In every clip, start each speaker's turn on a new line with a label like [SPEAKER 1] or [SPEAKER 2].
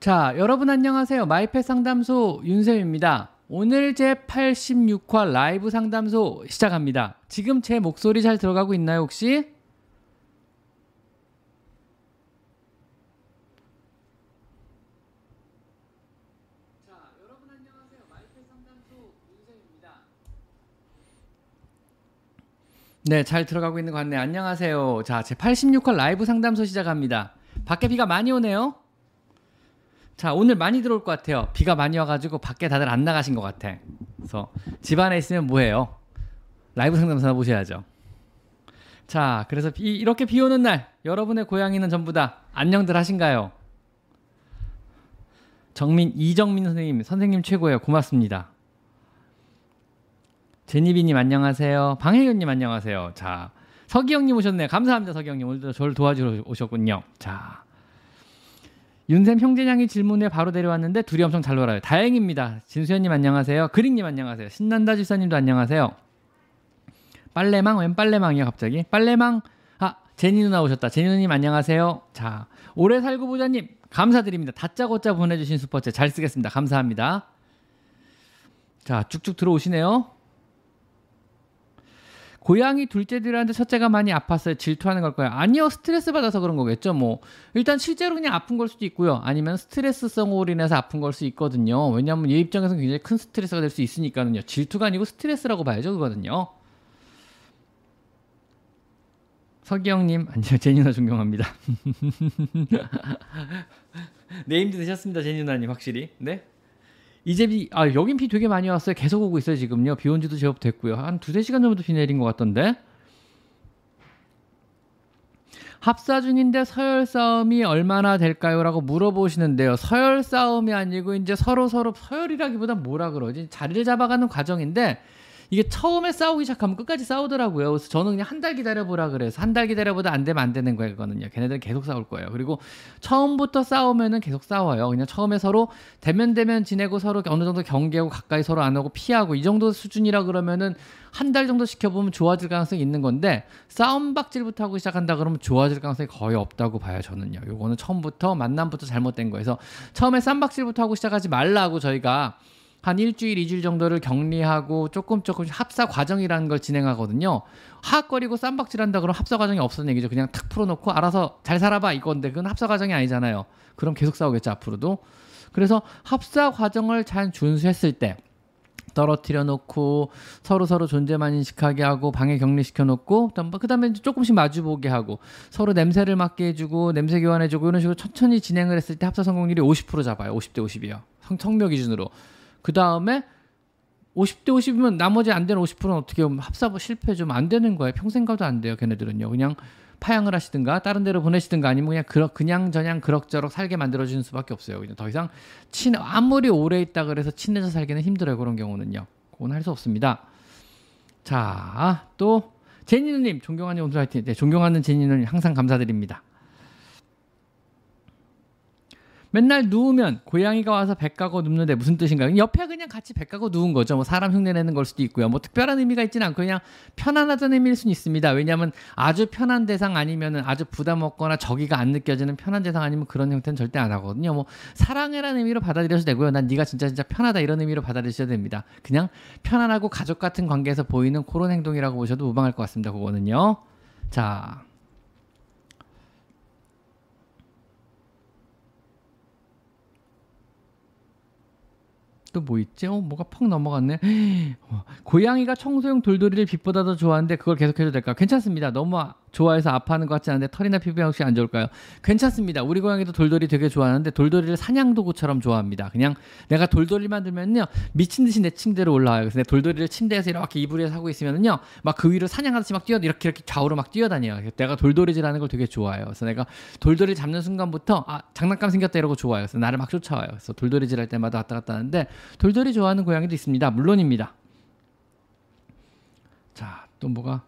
[SPEAKER 1] 자, 여러분 안녕하세요. 마이펫 상담소 윤쌤입니다. 오늘 제 86화 라이브 상담소 시작합니다. 지금 제 목소리 잘 들어가고 있나요, 혹시? 자, 여러분 안녕하세요. 마이펫 상담소 윤쌤입니다. 네, 잘 들어가고 있는 것 같네요. 안녕하세요. 자, 제 86화 라이브 상담소 시작합니다. 밖에 비가 많이 오네요. 자, 오늘 많이 들어올 것 같아요. 비가 많이 와가지고 밖에 다들 안 나가신 것 같아. 그래서 집 안에 있으면 뭐해요? 라이브 상담소나 보셔야죠. 자, 그래서 비, 이렇게 비 오는 날, 여러분의 고양이는 전부 다 안녕들 하신가요? 정민, 이정민 선생님, 선생님 최고예요. 고맙습니다. 제니비님 안녕하세요. 방혜연님 안녕하세요. 자, 서기영님 오셨네요. 감사합니다, 서기영님. 오늘도 저를 도와주러 오셨군요. 자, 윤샘 형제냥이 질문에 바로 데려왔는데 둘이 엄청 잘 놀아요. 다행입니다. 진수현님 안녕하세요. 그릭님 안녕하세요. 신난다 지사님도 안녕하세요. 빨래망 웬 빨래망이야 갑자기? 빨래망 아 제니 누나 오셨다. 제니 누님 안녕하세요. 자 오래 살고 보자님 감사드립니다. 다짜고짜 보내주신 슈퍼챗 잘 쓰겠습니다. 감사합니다. 자 쭉쭉 들어오시네요. 고양이 둘째들한테 첫째가 많이 아팠어요. 질투하는 걸까요? 아니요. 스트레스 받아서 그런 거겠죠. 뭐 일단 실제로 그냥 아픈 걸 수도 있고요. 아니면 스트레스성으로 인해서 아픈 걸 수 있거든요. 왜냐하면 얘 입장에서는 굉장히 큰 스트레스가 될 수 있으니까는요. 질투가 아니고 스트레스라고 봐야죠. 그거는요. 서기영님 안녕 제니누나 존경합니다. named 되셨습니다 제니누나님 확실히 네. 이제 비, 아, 여긴 비 되게 많이 왔어요. 계속 오고 있어요, 지금요. 비 온 지도 제법 됐고요. 한 두세 시간 정도 비 내린 것 같던데. 합사 중인데 서열 싸움이 얼마나 될까요? 라고 물어보시는데요. 서열 싸움이 아니고 이제 서로 서로 서열이라기보다 뭐라 그러지? 자리를 잡아가는 과정인데 이게 처음에 싸우기 시작하면 끝까지 싸우더라고요. 그래서 저는 그냥 한 달 기다려보라 그래서 한 달 기다려보다 안 되면 안 되는 거예요. 그거는요. 걔네들은 계속 싸울 거예요. 그리고 처음부터 싸우면은 계속 싸워요. 그냥 처음에 서로 대면 대면 지내고 서로 어느 정도 경계하고 가까이 서로 안 오고 피하고 이 정도 수준이라 그러면은 한 달 정도 지켜보면 좋아질 가능성이 있는 건데 싸움박질부터 하고 시작한다 그러면 좋아질 가능성이 거의 없다고 봐요. 저는요. 요거는 처음부터 만남부터 잘못된. 그래서 처음에 쌈박질부터 하고 시작하지 말라고 저희가 한 일주일, 이주일 정도를 격리하고 조금 조금 합사 과정이라는 걸 진행하거든요. 하악거리고 쌈박질한다 그러면 합사 과정이 없었는 얘기죠. 그냥 탁 풀어놓고 알아서 잘 살아봐 이건데 그건 합사 과정이 아니잖아요. 그럼 계속 싸우겠죠 앞으로도. 그래서 합사 과정을 잘 준수했을 때 떨어뜨려 놓고 서로 서로 존재만 인식하게 하고 방에 격리시켜 놓고 그다음에 조금씩 마주 보게 하고 서로 냄새를 맡게 해주고 냄새 교환해 주고 이런 식으로 천천히 진행을 했을 때 합사 성공률이 50% 잡아요. 50대 50이요. 성, 성묘 기준으로. 그 다음에 50대 50이면 나머지 안 되는 50%는 어떻게 보면 합사 실패 좀 안 되는 거예요. 평생 가도 안 돼요. 걔네들은요. 그냥 파양을 하시든가 다른 데로 보내시든가 아니면 그냥 그러, 그냥 저냥 그럭저럭 살게 만들어 주는 수밖에 없어요. 그냥 더 이상 친 아무리 오래 있다 그래서 친해져 살기는 힘들어요. 그런 경우는요. 그건 할 수 없습니다. 자, 또 제니누님 존경하는 오늘 화이팅. 네, 존경하는 제니누님 항상 감사드립니다. 맨날 누우면 고양이가 와서 배 까고 눕는데 무슨 뜻인가요? 옆에 그냥 같이 배 까고 누운 거죠. 뭐 사람 흉내 내는 걸 수도 있고요. 뭐 특별한 의미가 있지는 않고 그냥 편안하다는 의미일 수는 있습니다. 왜냐하면 아주 편한 대상 아니면은 아주 부담 없거나 저기가 안 느껴지는 편한 대상 아니면 그런 형태는 절대 안 하거든요. 뭐 사랑이라는 의미로 받아들여도 되고요. 난 네가 진짜 진짜 편하다 이런 의미로 받아들이셔도 됩니다. 그냥 편안하고 가족 같은 관계에서 보이는 그런 행동이라고 보셔도 무방할 것 같습니다. 그거는요. 자. 또 뭐 있지? 어, 뭐가 퍽 넘어갔네. 어, 고양이가 청소용 돌돌이를 빛보다 더 좋아하는데 그걸 계속해도 될까? 괜찮습니다. 너무 좋아해서 아파하는 것 같지 않은데 털이나 피부에 혹시 안 좋을까요? 괜찮습니다. 우리 고양이도 돌돌이 되게 좋아하는데 돌돌이를 사냥도구처럼 좋아합니다. 그냥 내가 돌돌이만 들면요 미친 듯이 내 침대로 올라와요. 그래서 내 돌돌이를 침대에서 이렇게 이불에 사고 있으면은요 막 그 위로 사냥하듯이 막 뛰어 이렇게 이렇게 좌우로 막 뛰어다녀요. 내가 돌돌이질하는 걸 되게 좋아해요. 그래서 내가 돌돌이 잡는 순간부터 아 장난감 생겼다 이러고 좋아요. 그래서 나를 막 쫓아와요. 그래서 돌돌이질 할 때마다 왔다 갔다 하는데 돌돌이 좋아하는 고양이도 있습니다. 물론입니다. 자, 또 뭐가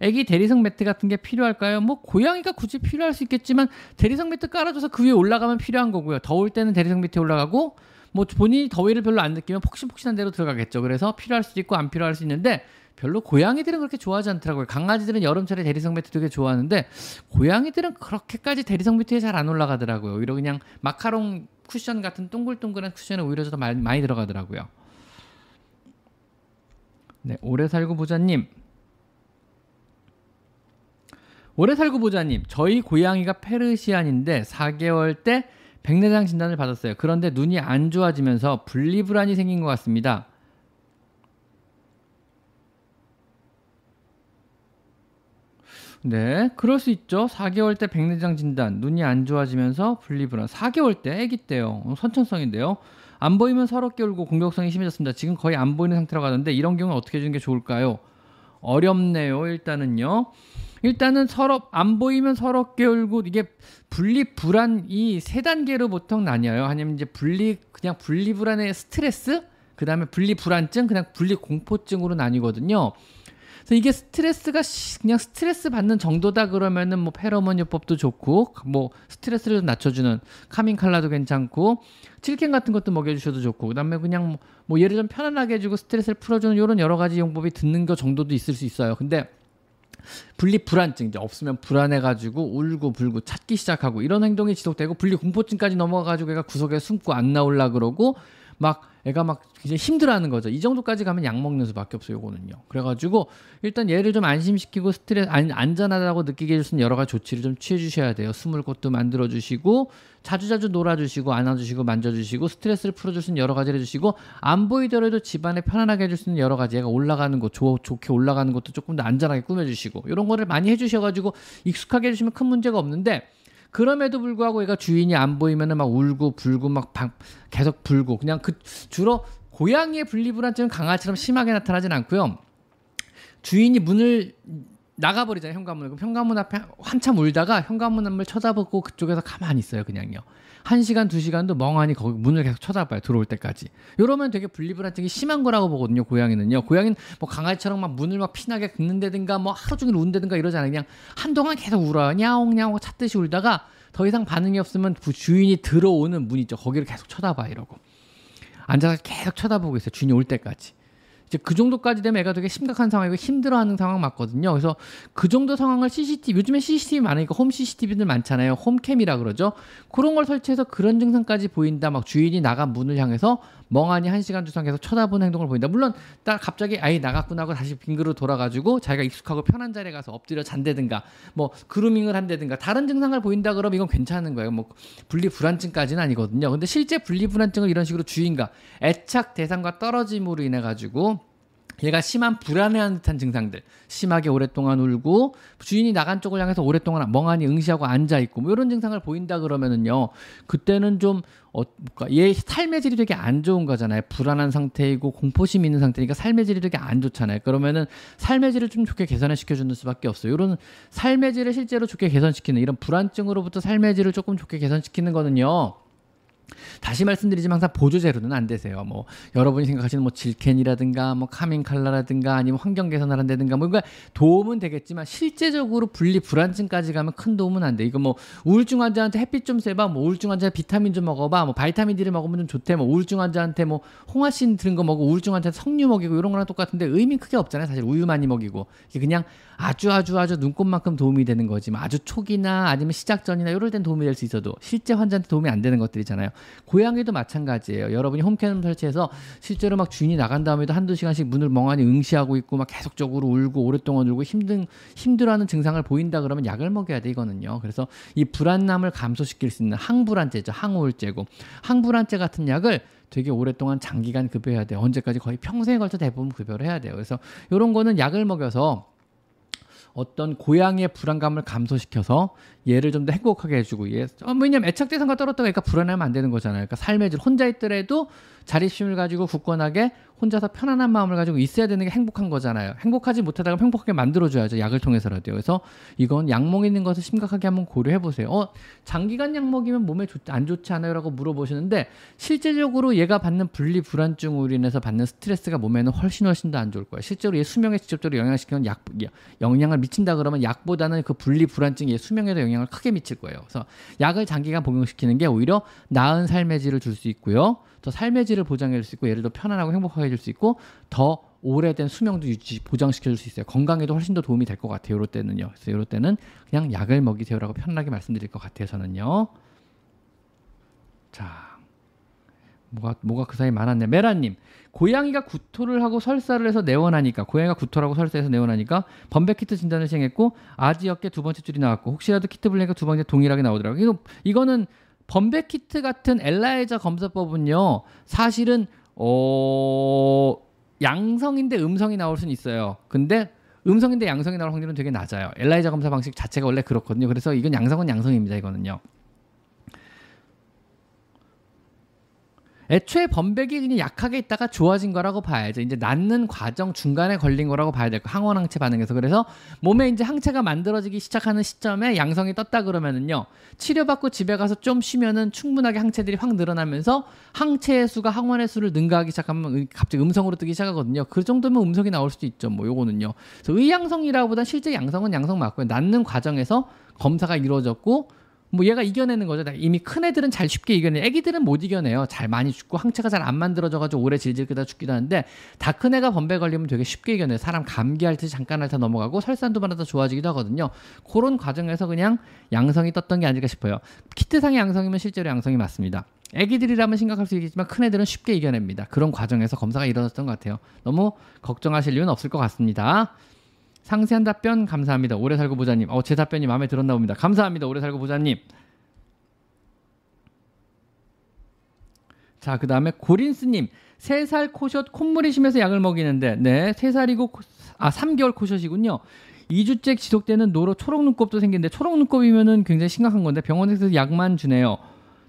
[SPEAKER 1] 애기 대리석 매트 같은 게 필요할까요? 뭐 고양이가 굳이 필요할 수 있겠지만 대리석 매트 깔아줘서 그 위에 올라가면 필요한 거고요. 더울 때는 대리석 밑에 올라가고 뭐 본인이 더위를 별로 안 느끼면 폭신폭신한 데로 들어가겠죠. 그래서 필요할 수도 있고 안 필요할 수 있는데 별로 고양이들은 그렇게 좋아하지 않더라고요. 강아지들은 여름철에 대리석 매트 되게 좋아하는데 고양이들은 그렇게까지 대리석 매트에 잘 안 올라가더라고요. 오히려 그냥 마카롱 쿠션 같은 동글동글한 쿠션에 오히려 더 많이, 많이 들어가더라고요. 네, 오래 살고 보자님. 오래 살고 보자님. 저희 고양이가 페르시안인데 4개월 때 백내장 진단을 받았어요. 그런데 눈이 안 좋아지면서 분리불안이 생긴 것 같습니다. 네, 그럴 수 있죠. 4개월 때 백내장 진단, 눈이 안 좋아지면서 분리불안. 4개월 때, 아기 때요. 어, 선천성인데요. 안 보이면 서럽게 울고 공격성이 심해졌습니다. 지금 거의 안 보이는 상태로 가는데 이런 경우는 어떻게 해주는 게 좋을까요? 어렵네요. 일단은요. 일단은 서럽 안 보이면 서럽게 울고 이게 분리 불안 이 세 단계로 보통 나뉘어요. 아니면 이제 분리 그냥 분리 불안의 스트레스, 그다음에 분리 불안증, 그냥 분리 공포증으로 나뉘거든요. 그래서 이게 스트레스가 그냥 스트레스 받는 정도다 그러면은 뭐 페로몬 요법도 좋고 뭐 스트레스를 좀 낮춰주는 카민 칼라도 괜찮고 칠캔 같은 것도 먹여주셔도 좋고 그다음에 그냥 뭐, 뭐 예를 좀 편안하게 해주고 스트레스를 풀어주는 이런 여러 가지 용법이 듣는 거 정도도 있을 수 있어요. 근데 분리 불안증 이제 없으면 불안해가지고 울고 불고 찾기 시작하고 이런 행동이 지속되고 분리 공포증까지 넘어가가지고 애가 구석에 숨고 안 나올라 그러고 막 애가 막 이제 힘들어하는 거죠. 이 정도까지 가면 약 먹는 수밖에 없어요. 이거는요. 그래가지고 일단 얘를 좀 안심시키고 스트레스 안, 안전하다고 느끼게 해줄 수 있는 여러 가지 조치를 좀 취해 주셔야 돼요. 숨을 곳도 만들어 주시고 자주자주 놀아주시고 안아주시고 만져주시고 스트레스를 풀어줄 수 있는 여러 가지를 해주시고 안 보이더라도 집안에 편안하게 해줄 수 있는 여러 가지 애가 올라가는 거 좋, 좋게 올라가는 것도 조금 더 안전하게 꾸며주시고 이런 거를 많이 해주셔가지고 익숙하게 해주시면 큰 문제가 없는데 그럼에도 불구하고 얘가 주인이 안 보이면은 막 울고 불고 막 방, 계속 불고 그냥 그 주로 고양이의 분리불안증은 강아지처럼 심하게 나타나진 않고요. 주인이 문을 나가버리잖아요 현관문을 그럼 현관문 앞에 한참 울다가 현관문을 쳐다보고 그쪽에서 가만히 있어요 그냥요 한 시간 두 시간도 멍하니 거기 문을 계속 쳐다봐요 들어올 때까지. 이러면 되게 분리불안증이 심한 거라고 보거든요 고양이는요. 고양이는 뭐 강아지처럼 막 문을 막 피나게 긁는다든가 뭐 하루 종일 운다든가 이러잖아요. 그냥 한동안 계속 울어요. 냐옹냐옹 찾듯이 울다가 더 이상 반응이 없으면 주인이 들어오는 문 있죠. 거기를 계속 쳐다봐 이러고. 앉아서 계속 쳐다보고 있어요 주인이 올 때까지 이제 그 정도까지 되면 애가 되게 심각한 상황이고 힘들어하는 상황 맞거든요. 그래서 그 정도 상황을 CCTV 요즘에 CCTV 많으니까 홈 CCTV들 많잖아요. 홈캠이라 그러죠. 그런 걸 설치해서 그런 증상까지 보인다. 막 주인이 나간 문을 향해서 멍하니 한 시간 두시간 계속 쳐다보는 행동을 보인다. 물론 딱 갑자기 아이 나갔구나 하고 다시 빙그로 돌아가지고 자기가 익숙하고 편한 자리에 가서 엎드려 잔다든가 뭐 그루밍을 한다든가 다른 증상을 보인다 그러면 이건 괜찮은 거예요. 뭐 분리 불안증까지는 아니거든요. 근데 실제 분리 불안증을 이런 식으로 주인과 애착 대상과 떨어짐으로 인해 가지고 얘가 심한 불안해하는 듯한 증상들, 심하게 오랫동안 울고 주인이 나간 쪽을 향해서 오랫동안 멍하니 응시하고 앉아 있고 뭐 이런 증상을 보인다 그러면은요, 그때는 좀 어, 얘 삶의 질이 되게 안 좋은 거잖아요. 불안한 상태이고 공포심 있는 상태니까 삶의 질이 되게 안 좋잖아요. 그러면은 삶의 질을 좀 좋게 개선을 시켜주는 수밖에 없어요. 이런 삶의 질을 실제로 좋게 개선시키는 이런 불안증으로부터 삶의 질을 조금 좋게 개선시키는 거는요. 다시 말씀드리지만 항상 보조 재료는 안 되세요. 뭐 여러분이 생각하시는 뭐 질켄이라든가 뭐 카민 칼라라든가 아니면 환경 개선을 한다든가 뭐 그러니까 도움은 되겠지만 실제적으로 분리 불안증까지 가면 큰 도움은 안 돼. 이거 뭐 우울증 환자한테 햇빛 좀 쐬봐. 뭐 우울증 환자 비타민 좀 먹어봐. 뭐 바이타민 D를 먹으면 좀 좋대. 뭐 우울증 환자한테 뭐 홍화신 들은 거 먹고 우울증 환자한테 석류 먹이고 이런 거랑 똑같은데 의미 크게 없잖아요. 사실 우유 많이 먹이고 이게 그냥 아주 아주 아주 눈꽃만큼 도움이 되는 거지. 만 아주 초기나 아니면 시작 전이나 이럴 땐 도움이 될 수 있어도 실제 환자한테 도움이 안 되는 것들이잖아요. 고양이도 마찬가지예요. 여러분이 홈캠 설치해서 실제로 막 주인이 나간 다음에도 한두 시간씩 문을 멍하니 응시하고 있고 막 계속적으로 울고 오랫동안 울고 힘든 힘들어하는 증상을 보인다 그러면 약을 먹여야 돼 이거는요. 그래서 이 불안함을 감소시킬 수 있는 항불안제죠. 항우울제고 항불안제 같은 약을 되게 오랫동안 장기간 급여해야 돼요. 언제까지 거의 평생에 걸쳐 대부분 급여를 해야 돼요. 그래서 이런 거는 약을 먹여서 어떤 고양이의 불안감을 감소시켜서 얘를 좀 더 행복하게 해주고 얘 어, 왜냐면 애착 대상과 떨어졌다가 그러니까 불안하면 안 되는 거잖아요. 그러니까 삶의 질 혼자 있더라도 자립심을 가지고 굳건하게 혼자서 편안한 마음을 가지고 있어야 되는 게 행복한 거잖아요. 행복하지 못하다가 행복하게 만들어줘야죠. 약을 통해서라도요. 그래서 이건 약 먹이는 것을 심각하게 한번 고려해 보세요. 어, 장기간 약 먹이면 몸에 좋, 안 좋지 않아요? 라고 물어보시는데 실제적으로 얘가 받는 분리 불안증으로 인해서 받는 스트레스가 몸에는 훨씬 훨씬 더 안 좋을 거예요. 실제로 얘 수명에 직접적으로 영향시키는 약, 영향을 미친다 그러면 약보다는 그 분리 불안증이 얘 수명에도 영향 을 크게 미칠 거예요. 그래서 약을 장기간 복용시키는 게 오히려 나은 삶의 질을 줄 수 있고요. 더 삶의 질을 보장해 줄 수 있고 얘를 더 편안하고 행복하게 해줄 수 있고 더 오래된 수명도 유지 보장시켜 줄 수 있어요. 건강에도 훨씬 더 도움이 될 것 같아요. 이럴 때는요. 그래서 이럴 때는 그냥 약을 먹이세요라고 편하게 말씀드릴 것 같아요. 저는요. 자, 뭐가 뭐가 그 사이 많았네. 메라님, 고양이가 구토를 하고 설사를 해서 내원하니까 고양이가 구토라고 설사해서 내원하니까 범백 키트 진단을 시행했고 아지역계 두 번째 줄이 나왔고 혹시라도 키트 블랙가 두 번째 동일하게 나오더라고요. 이거 이거는 범백 키트 같은 엘라이자 검사법은요. 사실은 어 양성인데 음성이 나올 수는 있어요. 근데 음성인데 양성이 나올 확률은 되게 낮아요. 엘라이자 검사 방식 자체가 원래 그렇거든요. 그래서 이건 양성은 양성입니다. 이거는요. 애초에 범백이 그냥 약하게 있다가 좋아진 거라고 봐야죠. 이제 낫는 과정 중간에 걸린 거라고 봐야 될 거. 항원 항체 반응에서 그래서 몸에 이제 항체가 만들어지기 시작하는 시점에 양성이 떴다 그러면은요. 치료받고 집에 가서 좀 쉬면은 충분하게 항체들이 확 늘어나면서 항체의 수가 항원의 수를 능가하기 시작하면 갑자기 음성으로 뜨기 시작하거든요. 그 정도면 음성이 나올 수도 있죠. 뭐 요거는요. 그래서 의양성이라고보다 실제 양성은 양성 맞고요. 낫는 과정에서 검사가 이루어졌고 뭐 얘가 이겨내는 거죠. 이미 큰 애들은 잘 쉽게 이겨내. 애기들은 못 이겨내요. 잘 많이 죽고 항체가 잘 안 만들어져가지고 오래 질질 끄다 죽기도 하는데 다 큰 애가 범배 걸리면 되게 쉽게 이겨내. 사람 감기할 때 잠깐 앓다 넘어가고 설산도 받아서 좋아지기도 하거든요. 그런 과정에서 그냥 양성이 떴던 게 아닐까 싶어요. 키트상의 양성이면 실제로 양성이 맞습니다. 애기들이라면 심각할 수 있겠지만 큰 애들은 쉽게 이겨냅니다. 그런 과정에서 검사가 이루어졌던 것 같아요. 너무 걱정하실 이유는 없을 것 같습니다. 상세한 답변 감사합니다. 오래 살고 보자님. 어, 제 답변이 마음에 들었나 봅니다. 감사합니다. 오래 살고 보자님. 자, 그 다음에 고린스님. 3살 코숏 콧물이 심해서 약을 먹이는데, 네, 3살이고, 아, 3개월 코숏이군요. 2주째 지속되는 노로 초록 눈곱도 생기는데, 초록 눈곱이면은 굉장히 심각한 건데, 병원에서 약만 주네요.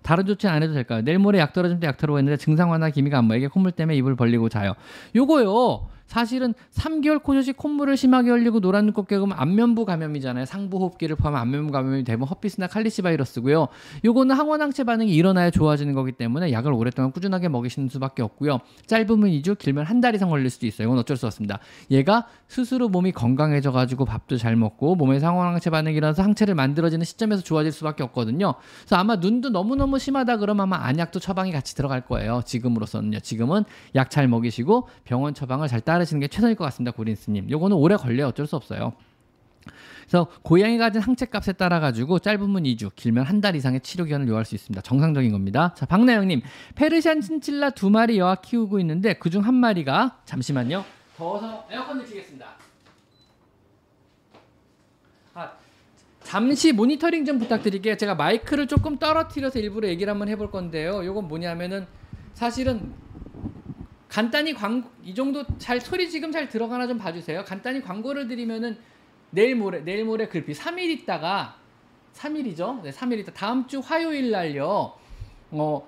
[SPEAKER 1] 다른 조치 안 해도 될까요? 내일 모레 약 떨어질 때약 했는데 증상 완화 기미가 안 보이게 콧물 때문에 입을 벌리고 자요. 요거요. 사실은 3개월 코조시 콧물을 심하게 흘리고 노란 눈곱 깨우면 안면부 감염이잖아요. 상부 호흡기를 포함한 안면부 감염이 되면 허피스나 칼리시 바이러스고요. 요거는 항원 항체 반응이 일어나야 좋아지는 거기 때문에 약을 오랫동안 꾸준하게 먹이시는 수밖에 없고요. 짧으면 2주, 길면 한 달 이상 걸릴 수도 있어요. 이건 어쩔 수 없습니다. 얘가 스스로 몸이 건강해져 가지고 밥도 잘 먹고 몸에 상원 항체 반응이 일어나서 항체를 만들어지는 시점에서 좋아질 수밖에 없거든요. 그래서 아마 눈도 너무너무 심하다 그러면 아마 안약도 처방이 같이 들어갈 거예요. 지금으로서는요. 지금은 약 잘 먹이시고 병원 처방을 잘 따르 따르시는 게 최선일 것 같습니다, 고린스님. 요거는 오래 걸려 어쩔 수 없어요. 그래서 고양이 가진 항체 값에 따라 가지고 짧으면 2주, 길면 한 달 이상의 치료 기간을 요할 수 있습니다. 정상적인 겁니다. 자, 박나영님, 페르시안 친칠라 두 마리 여아 키우고 있는데 그중 한 마리가 잠시만요. 더워서 에어컨을 켜겠습니다. 아, 잠시 모니터링 좀 부탁드릴게요. 제가 마이크를 조금 떨어뜨려서 일부러 얘기를 한번 해볼 건데요. 요건 뭐냐면은 사실은 간단히 광고 이 정도 잘 소리 지금 잘 들어가나 좀 봐주세요. 간단히 광고를 드리면은 내일 모레 내일 모레 글피 3일 있다가 3일이죠. 네, 3일 있다. 다음 주 화요일 날요. 어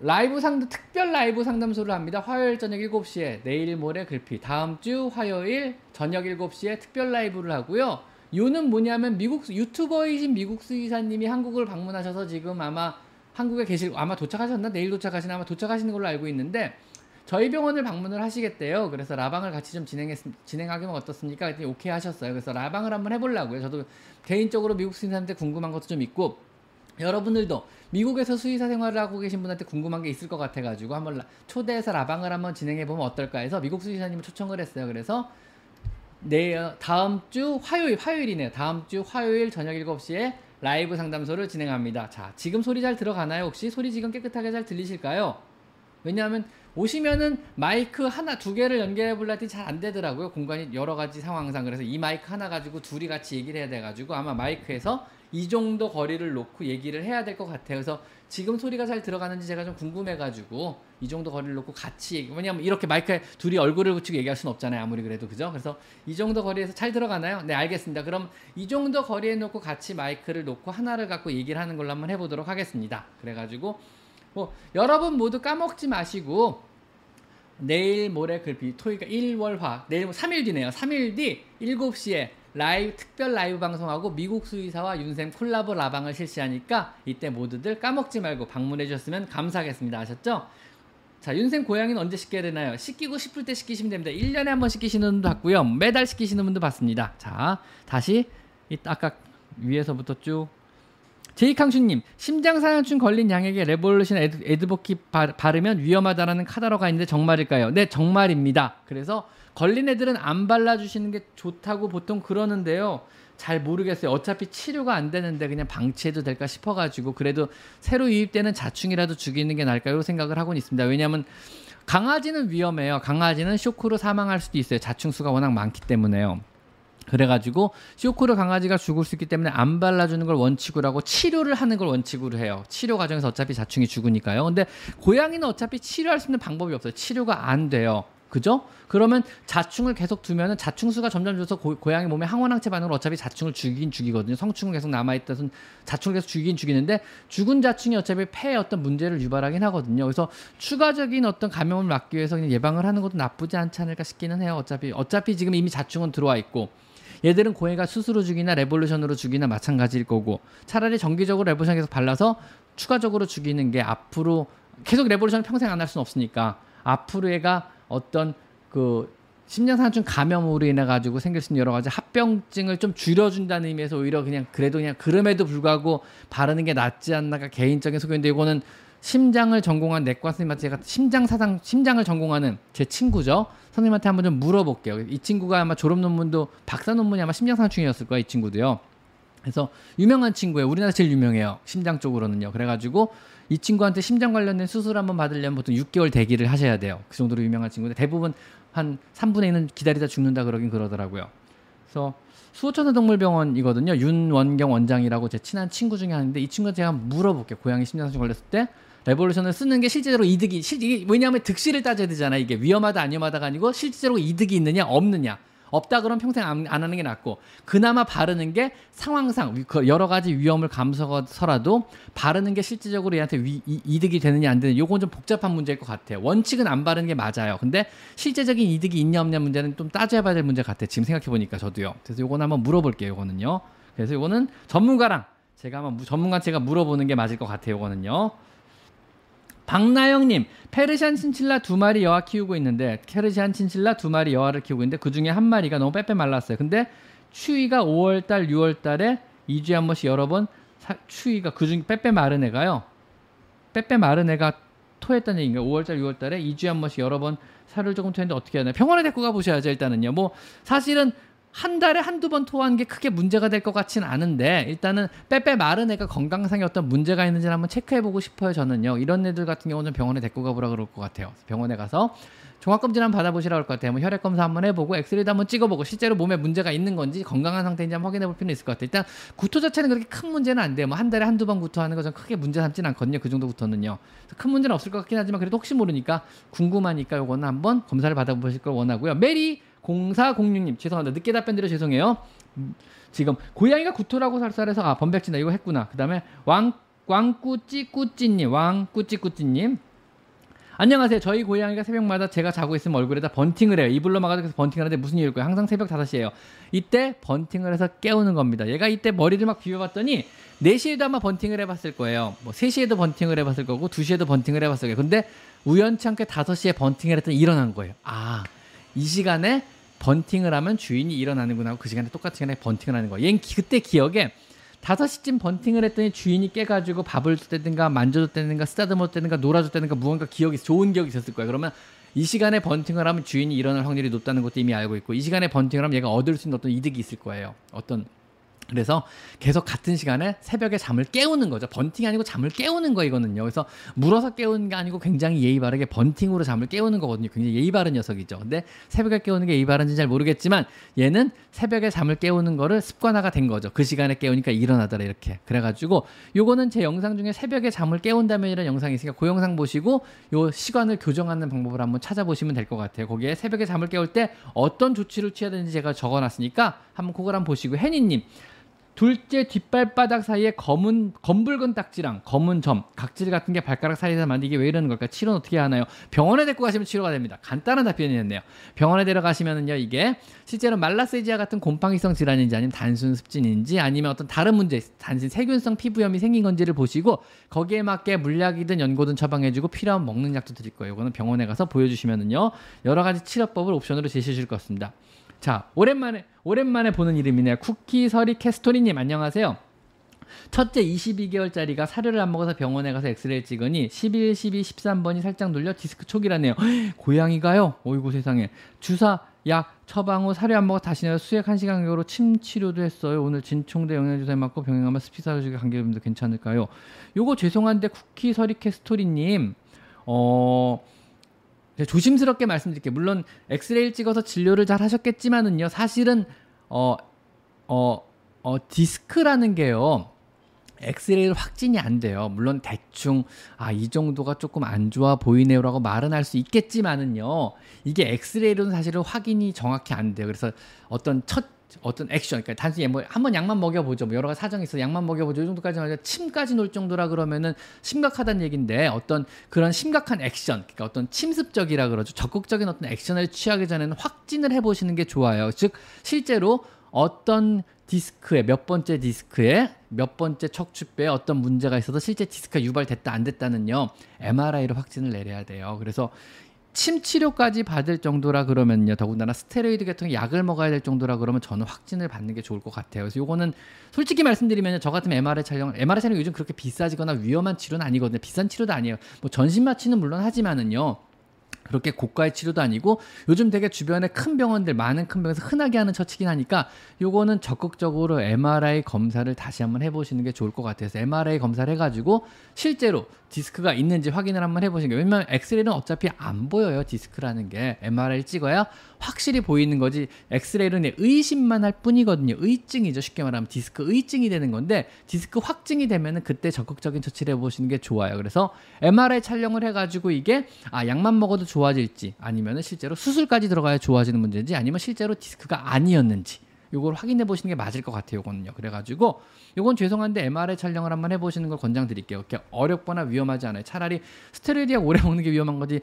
[SPEAKER 1] 라이브 상담 특별 라이브 상담소를 합니다. 화요일 저녁 7시에 내일 모레 글피 다음 주 화요일 저녁 7시에 특별 라이브를 하고요. 요는 뭐냐면 미국 유튜버이신 미국 수의사님이 한국을 방문하셔서 지금 아마 한국에 계실 아마 도착하셨나 내일 도착하시나 아마 도착하시는 걸로 알고 있는데 저희 병원을 방문을 하시겠대요. 그래서 라방을 같이 좀 진행했 진행하기면 어떻습니까? 그랬더니 오케이 하셨어요. 그래서 라방을 한번 해보려고요. 저도 개인적으로 미국 수의사한테 궁금한 것도 좀 있고 여러분들도 미국에서 수의사 생활을 하고 계신 분한테 궁금한 게 있을 것 같아가지고 한번 초대해서 라방을 한번 진행해 보면 어떨까 해서 미국 수의사님을 초청을 했어요. 그래서 내일 다음 주 화요일 화요일이네요. 다음 주 화요일 저녁 7시에 라이브 상담소를 진행합니다. 자, 지금 소리 잘 들어가나요? 혹시 소리 지금 깨끗하게 잘 들리실까요? 왜냐하면 오시면은 마이크 하나 두 개를 연결해 볼라 했더니 잘 안 되더라고요. 공간이 여러 가지 상황상 그래서 이 마이크 하나 가지고 둘이 같이 얘기를 해야 돼 가지고 아마 마이크에서 이 정도 거리를 놓고 얘기를 해야 될 것 같아요. 그래서 지금 소리가 잘 들어가는지 제가 좀 궁금해 가지고 이 정도 거리를 놓고 같이 얘기 왜냐면 이렇게 마이크에 둘이 얼굴을 붙이고 얘기할 수는 없잖아요. 아무리 그래도 그죠? 그래서 이 정도 거리에서 잘 들어가나요? 네, 알겠습니다. 그럼 이 정도 거리에 놓고 같이 마이크를 놓고 하나를 갖고 얘기를 하는 걸로 한번 해 보도록 하겠습니다. 그래 가지고 뭐 여러분 모두 까먹지 마시고 내일 모레 글비 토요일 1월화 내일 3일 뭐 뒤네요. 3일 뒤 7시에 라이브 특별 라이브 방송하고 미국 수의사와 윤쌤 콜라보 라방을 실시하니까 이때 모두들 까먹지 말고 방문해 주셨으면 감사하겠습니다. 아셨죠? 자, 윤쌤 고양이는 언제 씻게 되나요? 씻기고 싶을 때 씻기시면 됩니다. 1년에 한 번 씻기시는 분도 봤고요. 매달 씻기시는 분도 봤습니다. 자, 다시 이 아까 위에서부터 쭉 제이캉슈님 심장사상충 걸린 고양이에게 레볼루션 에드, 애드보킷 바르면 위험하다라는 카더라가 있는데 정말일까요? 네 정말입니다. 그래서 걸린 애들은 안 발라주시는 게 좋다고 보통 그러는데요. 잘 모르겠어요. 어차피 치료가 안 되는데 그냥 방치해도 될까 싶어가지고 그래도 새로 유입되는 자충이라도 죽이는 게 나을까요? 생각을 하고는 있습니다. 왜냐하면 강아지는 위험해요. 강아지는 쇼크로 사망할 수도 있어요. 자충수가 워낙 많기 때문에요. 그래가지고 쇼크로 강아지가 죽을 수 있기 때문에 안 발라주는 걸 원칙으로 하고 치료를 하는 걸 원칙으로 해요. 치료 과정에서 어차피 자충이 죽으니까요. 근데 고양이는 어차피 치료할 수 있는 방법이 없어요. 치료가 안 돼요. 그죠? 그러면 자충을 계속 두면은 자충수가 점점 줄어서 고, 양이 몸에 항원항체 반응으로 어차피 자충을 죽이긴 죽이거든요. 성충은 계속 남아있다선 자충을 계속 죽이긴 죽이는데 죽은 자충이 어차피 폐에 어떤 문제를 유발하긴 하거든요. 그래서 추가적인 어떤 감염을 막기 위해서 그냥 예방을 하는 것도 나쁘지 않지 않을까 싶기는 해요. 어차피 어차피 지금 이미 자충은 들어와 있고 얘들은 고해가 스스로 죽이나 레볼루션으로 죽이나 마찬가지일 거고 차라리 정기적으로 레볼루션 계속 발라서 추가적으로 죽이는 게 앞으로 계속 레볼루션을 평생 안 할 수는 없으니까 앞으로 얘가 어떤 그 심장사상충 감염으로 인해 가지고 생길 수 있는 여러 가지 합병증을 좀 줄여준다는 의미에서 오히려 그냥 그래도 그냥 그럼에도 불구하고 바르는 게 낫지 않나가 개인적인 소견인데 이거는 심장을 전공한 내과 선생님한테 제가 심장 사상 심장을 전공하는 제 친구죠. 선생님한테 한번 좀 물어볼게요. 이 친구가 아마 졸업 논문도 박사 논문이 아마 심장상충이었을 거야 이 친구도요. 그래서 유명한 친구예요. 우리나라 제일 유명해요. 심장 쪽으로는요. 그래가지고 이 친구한테 심장 관련된 수술 한번 받으려면 보통 6개월 대기를 하셔야 돼요. 그 정도로 유명한 친구인데 대부분 한 3분의 1은 기다리다 죽는다 그러긴 그러더라고요. 그래서 수호천사동물병원이거든요. 윤원경 원장이라고 제 친한 친구 중에 하는데 이 친구한테 제가 물어볼게요. 고양이 심장상 걸렸을 때 레볼루션을 쓰는 게 실제로 이득이 실 이게 왜냐하면 득실을 따져야 되잖아. 이게 위험하다 안 위험하다가 아니고 실제로 이득이 있느냐 없느냐. 없다 그러면 평생 안, 안, 하는 게 낫고 그나마 바르는 게 상황상 그 여러 가지 위험을 감수하서라도 바르는 게 실질적으로 얘한테 위, 이, 득이 되느냐 안 되느냐 요건 좀 복잡한 문제일 것 같아요. 원칙은 안 바르는 게 맞아요. 근데 실제적인 이득이 있냐 없냐 문제는 좀 따져야 봐야 될 문제 같아요. 지금 생각해 보니까 저도요. 그래서 요건 한번 물어볼게요. 요거는요. 그래서 요거는 전문가랑 제가 한번 전문가 제가 물어보는 게 맞을 것 같아요. 요거는요. 박나영님, 페르시안 친칠라 두 마리 여아 키우고 있는데 페르시안 친칠라 두 마리 여아를 키우고 있는데 그 중에 한 마리가 너무 빼빼 말랐어요. 근데 추위가 5월달, 6월달에 2주에 한 번씩 여러 번 사, 추위가 그중 빼빼 마른 애가요. 빼빼 마른 애가 토했다는 얘기인가 5월달, 6월달에 2주에 한 번씩 여러 번 살을 조금 토했는데 어떻게 되나 병원에 데리고 가보셔야죠 일단은요. 뭐 사실은 한 달에 한두 번 토한 게 크게 문제가 될 것 같지는 않은데 일단은 빼빼 마른 애가 건강상에 어떤 문제가 있는지 한번 체크해 보고 싶어요 저는요. 이런 애들 같은 경우는 병원에 데리고 가보라 그럴 것 같아요. 병원에 가서 종합검진 한번 받아보시라 그럴 것 같아요. 뭐 혈액 검사 한번 해보고 엑스레이도 한번 찍어보고 실제로 몸에 문제가 있는 건지 건강한 상태인지 한번 확인해 볼 필요는 있을 것 같아요. 일단 구토 자체는 그렇게 큰 문제는 안 돼요. 뭐 한 달에 한두 번 구토하는 거전 크게 문제 삼지는 않거든요. 그 정도 구토는요. 큰 문제는 없을 것 같긴 하지만 그래도 혹시 모르니까 궁금하니까 요거는 한번 검사를 받아보실 걸 원하고요. 메리 0406님 죄송합니다. 늦게 답변 드려 죄송해요. 음, 지금 고양이가 구토라고 살살해서 아 번백진다 이거 했구나. 그다음에 왕 왕꾸찌꾸찌님 왕꾸찌꾸찌님 안녕하세요. 저희 고양이가 새벽마다 제가 자고 있으면 얼굴에다 번팅을 해요. 이불로 막아서 번팅을 하는데 무슨 일일까요? 항상 새벽 5시에요. 이때 번팅을 해서 깨우는 겁니다. 얘가 이때 머리를 막 비벼봤더니 4시에도 아마 번팅을 해봤을 거예요. 뭐 3시에도 번팅을 해봤을 거고 2시에도 번팅을 해봤을 거예요. 근데 우연찮게 5시에 번팅을 했더니 일어난 거예요. 아, 이 시간에 번팅을 하면 주인이 일어나는구나 하고 그 시간에 똑같은 시간에 번팅을 하는 거예요. 얘는 그때 기억에 5시쯤 번팅을 했더니 주인이 깨가지고 밥을 줬다든가 만져줬다든가 쓰다듬었다든가 놀아줬다든가 무언가 기억이 좋은 기억이 있었을 거예요. 그러면 이 시간에 번팅을 하면 주인이 일어날 확률이 높다는 것도 이미 알고 있고 이 시간에 번팅을 하면 얘가 얻을 수 있는 어떤 이득이 있을 거예요. 어떤 그래서 계속 같은 시간에 새벽에 잠을 깨우는 거죠. 번팅이 아니고 잠을 깨우는 거 이거는요. 그래서 물어서 깨우는 게 아니고 굉장히 예의 바르게 번팅으로 잠을 깨우는 거거든요. 굉장히 예의 바른 녀석이죠. 근데 새벽에 깨우는 게 예의 바른지 잘 모르겠지만 얘는 새벽에 잠을 깨우는 거를 습관화가 된 거죠. 그 시간에 깨우니까 일어나더라 이렇게. 그래가지고 요거는 제 영상 중에 새벽에 잠을 깨운다면이라는 영상이 있으니까 그 영상 보시고 요 시간을 교정하는 방법을 한번 찾아보시면 될 것 같아요. 거기에 새벽에 잠을 깨울 때 어떤 조치를 취해야 되는지 제가 적어놨으니까 한번 그걸 한번 보시고 혜니님 둘째 뒷발바닥 사이에 검은 검붉은 딱지랑 검은 점, 각질 같은 게 발가락 사이에서 만든 이게 왜 이러는 걸까? 치료는 어떻게 하나요? 병원에 데리고 가시면 치료가 됩니다. 간단한 답변이었네요. 병원에 데려가시면은요 이게 실제로 말라세지아 같은 곰팡이성 질환인지 아니면 단순 습진인지 아니면 어떤 다른 문제, 단순 세균성 피부염이 생긴 건지를 보시고 거기에 맞게 물약이든 연고든 처방해주고 필요한 먹는 약도 드릴 거예요. 이거는 병원에 가서 보여주시면은요 여러 가지 치료법을 옵션으로 제시해 줄 것 같습니다. 자, 오랜만에 오랜만에 보는 이름이네요. 쿠키 서리 캐스토리님 안녕하세요. 첫째 22개월짜리가 사료를 안 먹어서 병원에 가서 엑스레이 찍으니 11, 12, 13번이 살짝 눌려 디스크 초기라네요. 고양이가요? 어이구 세상에. 주사 약 처방 후 사료 안 먹어 다시 내서 수액 1시간 간격으로 침 치료도 했어요. 오늘 진총대 영양주사 맞고 병행 가면 스피사르지가 간격임도 괜찮을까요? 요거 죄송한데 쿠키 서리캐 스토리님 어 조심스럽게 말씀드릴게요. 물론 엑스레이를 찍어서 진료를 잘 하셨겠지만은요. 사실은 어 어, 어, 디스크라는 게요. 엑스레이로 확진이 안 돼요. 물론 대충 아 이 정도가 조금 안 좋아 보이네요라고 말은 할 수 있겠지만은요. 이게 엑스레이로는 사실은 확인이 정확히 안 돼요. 그래서 어떤 첫 어떤 액션, 그러니까 단순히 뭐 한번 약만 먹여보죠. 뭐 여러 가지 사정이 있어 약만 먹여보죠. 이 정도까지는 하죠. 침까지 놓을 정도라 그러면은 심각하다는 얘기인데 어떤 그런 심각한 액션, 그러니까 어떤 침습적이라 그러죠. 적극적인 어떤 액션을 취하기 전에는 확진을 해보시는 게 좋아요. 즉 실제로 어떤 디스크에 몇 번째 디스크에 몇 번째 척추뼈에 어떤 문제가 있어서 실제 디스크가 유발됐다 안 됐다는요 MRI로 확진을 내려야 돼요. 그래서 침 치료까지 받을 정도라 그러면요 더군다나 스테로이드 같은 약을 먹어야 될 정도라 그러면 저는 확진을 받는 게 좋을 것 같아요. 그래서 요거는 솔직히 말씀드리면 저 같으면 MRI 촬영, MRI 촬영 요즘 그렇게 비싸지거나 위험한 치료는 아니거든요. 비싼 치료도 아니에요. 뭐 전신 마취는 물론 하지만은요. 그렇게 고가의 치료도 아니고 요즘 되게 주변에 큰 병원들 많은 큰 병원에서 흔하게 하는 처치긴 하니까 요거는 적극적으로 MRI 검사를 다시 한번 해보시는 게 좋을 것 같아서 MRI 검사를 해가지고 실제로 디스크가 있는지 확인을 한번 해보시는 게 왜냐면 엑스레이는 어차피 안 보여요 디스크라는 게. MRI를 찍어야 확실히 보이는 거지 엑스레이는 의심만 할 뿐이거든요. 의증이죠 쉽게 말하면. 디스크 의증이 되는 건데 디스크 확증이 되면은 그때 적극적인 처치를 해보시는 게 좋아요. 그래서 MRI 촬영을 해가지고 이게 아 약만 먹어도 좋아질지 아니면은 실제로 수술까지 들어가야 좋아지는 문제인지 아니면 실제로 디스크가 아니었는지 요걸 확인해 보시는 게 맞을 것 같아요. 요거는요. 그래가지고 요건 죄송한데 MRI 촬영을 한번 해보시는 걸 권장드릴게요. 그렇게 어렵거나 위험하지 않아요. 차라리 스테로이드 약 오래 먹는 게 위험한 거지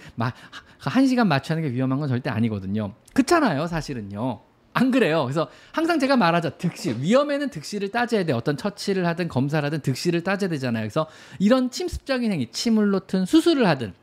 [SPEAKER 1] 한 시간 마취하는 게 위험한 건 절대 아니거든요. 그렇잖아요. 사실은요. 안 그래요. 그래서 항상 제가 말하죠. 득실. 위험에는 득실을 따져야 돼. 어떤 처치를 하든 검사를 하든 득실을 따져야 되잖아요. 그래서 이런 침습적인 행위, 침을 놓든 수술을 하든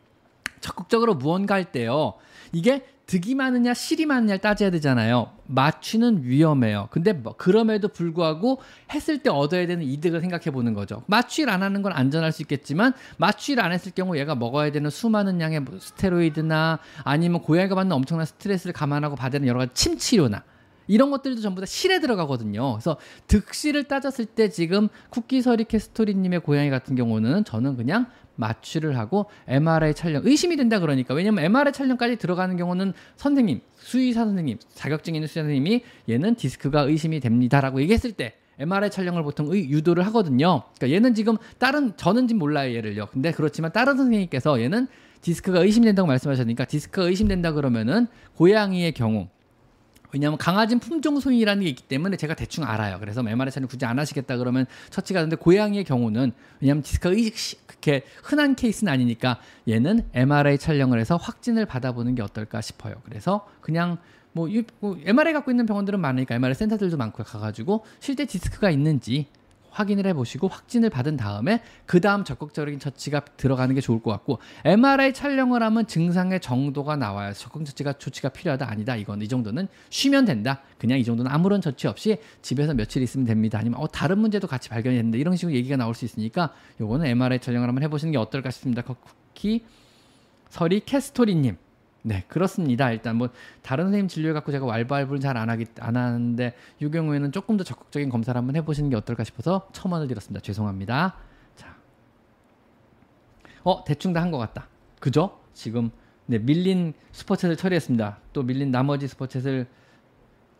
[SPEAKER 1] 적극적으로 무언가 할 때요. 이게 득이 많으냐 실이 많으냐를 따져야 되잖아요. 마취는 위험해요. 근데 뭐 그럼에도 불구하고 했을 때 얻어야 되는 이득을 생각해 보는 거죠. 마취를 안 하는 건 안전할 수 있겠지만 마취를 안 했을 경우 얘가 먹어야 되는 수많은 양의 뭐 스테로이드나 아니면 고양이가 받는 엄청난 스트레스를 감안하고 되는 여러 가지 침 치료나 이런 것들도 전부 다 실에 들어가거든요. 그래서 득실을 따졌을 때 지금 쿠키 서리 캐 스토리님의 고양이 같은 경우는 저는 그냥 마취를 하고 MRI 촬영 의심이 된다 그러니까 왜냐면 MRI 촬영까지 들어가는 경우는 선생님 수의사 선생님 자격증 있는 수의사 선생님이 얘는 디스크가 의심이 됩니다라고 얘기했을 때 MRI 촬영을 보통 의, 유도를 하거든요. 그러니까 얘는 지금 다른 저는 지금 몰라요 얘를요. 근데 그렇지만 다른 선생님께서 얘는 디스크가 의심된다고 말씀하셨으니까 디스크가 의심된다 그러면은 고양이의 경우 왜냐하면 강아지는 품종 소인이라는 게 있기 때문에 제가 대충 알아요. 그래서 MRI 촬영 굳이 안 하시겠다 그러면 처치가 되는데 고양이의 경우는 왜냐하면 디스크가 그렇게 흔한 케이스는 아니니까 얘는 MRI 촬영을 해서 확진을 받아보는 게 어떨까 싶어요. 그래서 그냥 뭐, 뭐 MRI 갖고 있는 병원들은 많으니까 MRI 센터들도 많고 가가지고 실제 디스크가 있는지 확인을 해보시고 확진을 받은 다음에 그 다음 적극적인 처치가 들어가는 게 좋을 것 같고 MRI 촬영을 하면 증상의 정도가 나와요. 적극 처치가 조치가 필요하다 아니다 이건 이 정도는 쉬면 된다. 그냥 이 정도는 아무런 처치 없이 집에서 며칠 있으면 됩니다. 아니면 어, 다른 문제도 같이 발견이 됐는데 이런 식으로 얘기가 나올 수 있으니까 요거는 MRI 촬영을 한번 해보시는 게 어떨까 싶습니다. 쿠키 서리 캐스토리님. 네, 그렇습니다. 일단 뭐 다른 선생님 진료 갖고 제가 왈발불 잘안 하기 안 하는데 이 경우에는 조금 더 적극적인 검사를 한번 해보시는 게 어떨까 싶어서 첨언을 드렸습니다. 죄송합니다. 자, 어 대충 다 한 것 같다. 그죠? 지금 네 밀린 스포츠를 처리했습니다. 또 밀린 나머지 스포츠를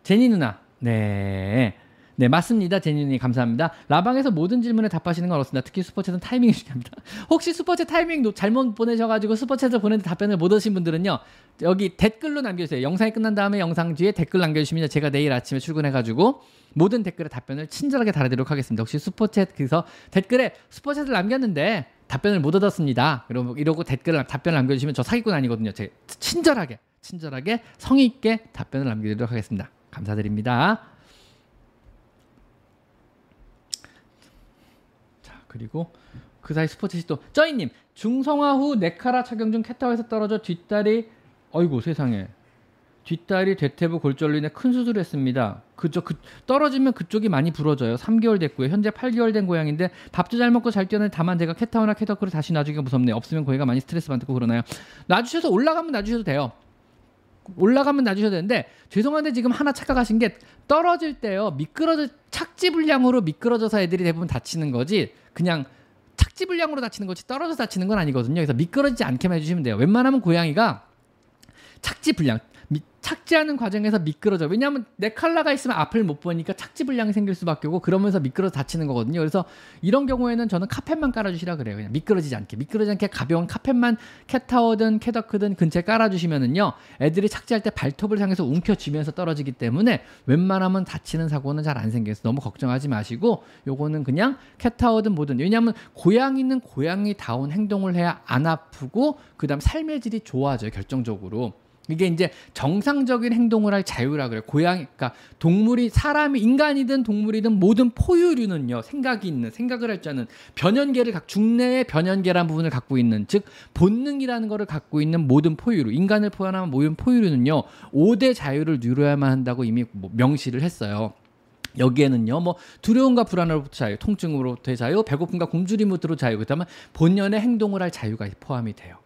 [SPEAKER 1] 제니 누나, 네. 네, 맞습니다. 제니님 감사합니다. 라방에서 모든 질문에 답하시는 건 어떻습니다. 특히 슈퍼챗은 타이밍이 중요합니다. 혹시 슈퍼챗 타이밍 잘못 보내셔가지고 슈퍼챗을 보내는데 답변을 못 얻으신 분들은요. 여기 댓글로 남겨주세요. 영상이 끝난 다음에 영상 뒤에 댓글 남겨주시면 제가 내일 아침에 출근해가지고 모든 댓글에 답변을 친절하게 달아드리도록 하겠습니다. 혹시 슈퍼챗 그래서 댓글에 슈퍼챗을 남겼는데 답변을 못 얻었습니다. 이러고, 이러고 댓글을 답변을 남겨주시면 저 사기꾼 아니거든요. 제 친절하게 친절하게 성의 있게 답변을 남겨드리도록 하겠습니다. 감사드립니다. 그리고 그 사이 스포츠시 또 쩌이님 중성화 후 네카라 착용 중 캣타워에서 떨어져 뒷다리 어이구 세상에 뒷다리 대퇴부 골절로 인해 큰 수술을 했습니다. 그저 그 떨어지면 그쪽이 많이 부러져요. 3개월 됐고요. 현재 8개월 된 고양인데 밥도 잘 먹고 잘 뛰어는 다만 제가 캣타워나 캣워크를 다시 놔주기가 무섭네요. 없으면 고양이가 많이 스트레스 받고 그러나요? 놔주셔서 올라가면 놔주셔도 돼요. 올라가면 놔주셔도 되는데 죄송한데 지금 하나 착각하신 게 떨어질 때요 미끄러져 착지 불량으로 미끄러져서 애들이 대부분 다치는 거지 그냥 착지 불량으로 다치는 거지 떨어져 다치는 건 아니거든요. 그래서 미끄러지지 않게만 해주시면 돼요. 웬만하면 고양이가 착지 불량 착지하는 과정에서 미끄러져. 왜냐하면 내 칼라가 있으면 앞을 못 보니까 착지 불량이 생길 수밖에 없고 그러면서 미끄러져 다치는 거거든요. 그래서 이런 경우에는 저는 카펫만 깔아주시라 그래요. 그냥 미끄러지지 않게 미끄러지지 않게 가벼운 카펫만 캣타워든 캣워크든 근처에 깔아주시면은요. 애들이 착지할 때 발톱을 향해서 움켜쥐면서 떨어지기 때문에 웬만하면 다치는 사고는 잘 안 생겨서 너무 걱정하지 마시고 요거는 그냥 캣타워든 뭐든 왜냐하면 고양이는 고양이다운 행동을 해야 안 아프고 그다음 삶의 질이 좋아져요 결정적으로. 이게 이제 정상적인 행동을 할 자유라 그래요. 고양이, 그러니까 동물이 사람이 인간이든 동물이든 모든 포유류는요 생각이 있는 생각을 할 줄 아는 변연계를 각 중내의 변연계란 부분을 갖고 있는 즉 본능이라는 것을 갖고 있는 모든 포유류 인간을 포함한 모든 포유류는요 5대 자유를 누려야만 한다고 이미 뭐 명시를 했어요. 여기에는요, 뭐 두려움과 불안으로부터 자유, 통증으로부터의 자유, 배고픔과 굶주림으로부터 자유, 그다음에 본연의 행동을 할 자유가 포함이 돼요.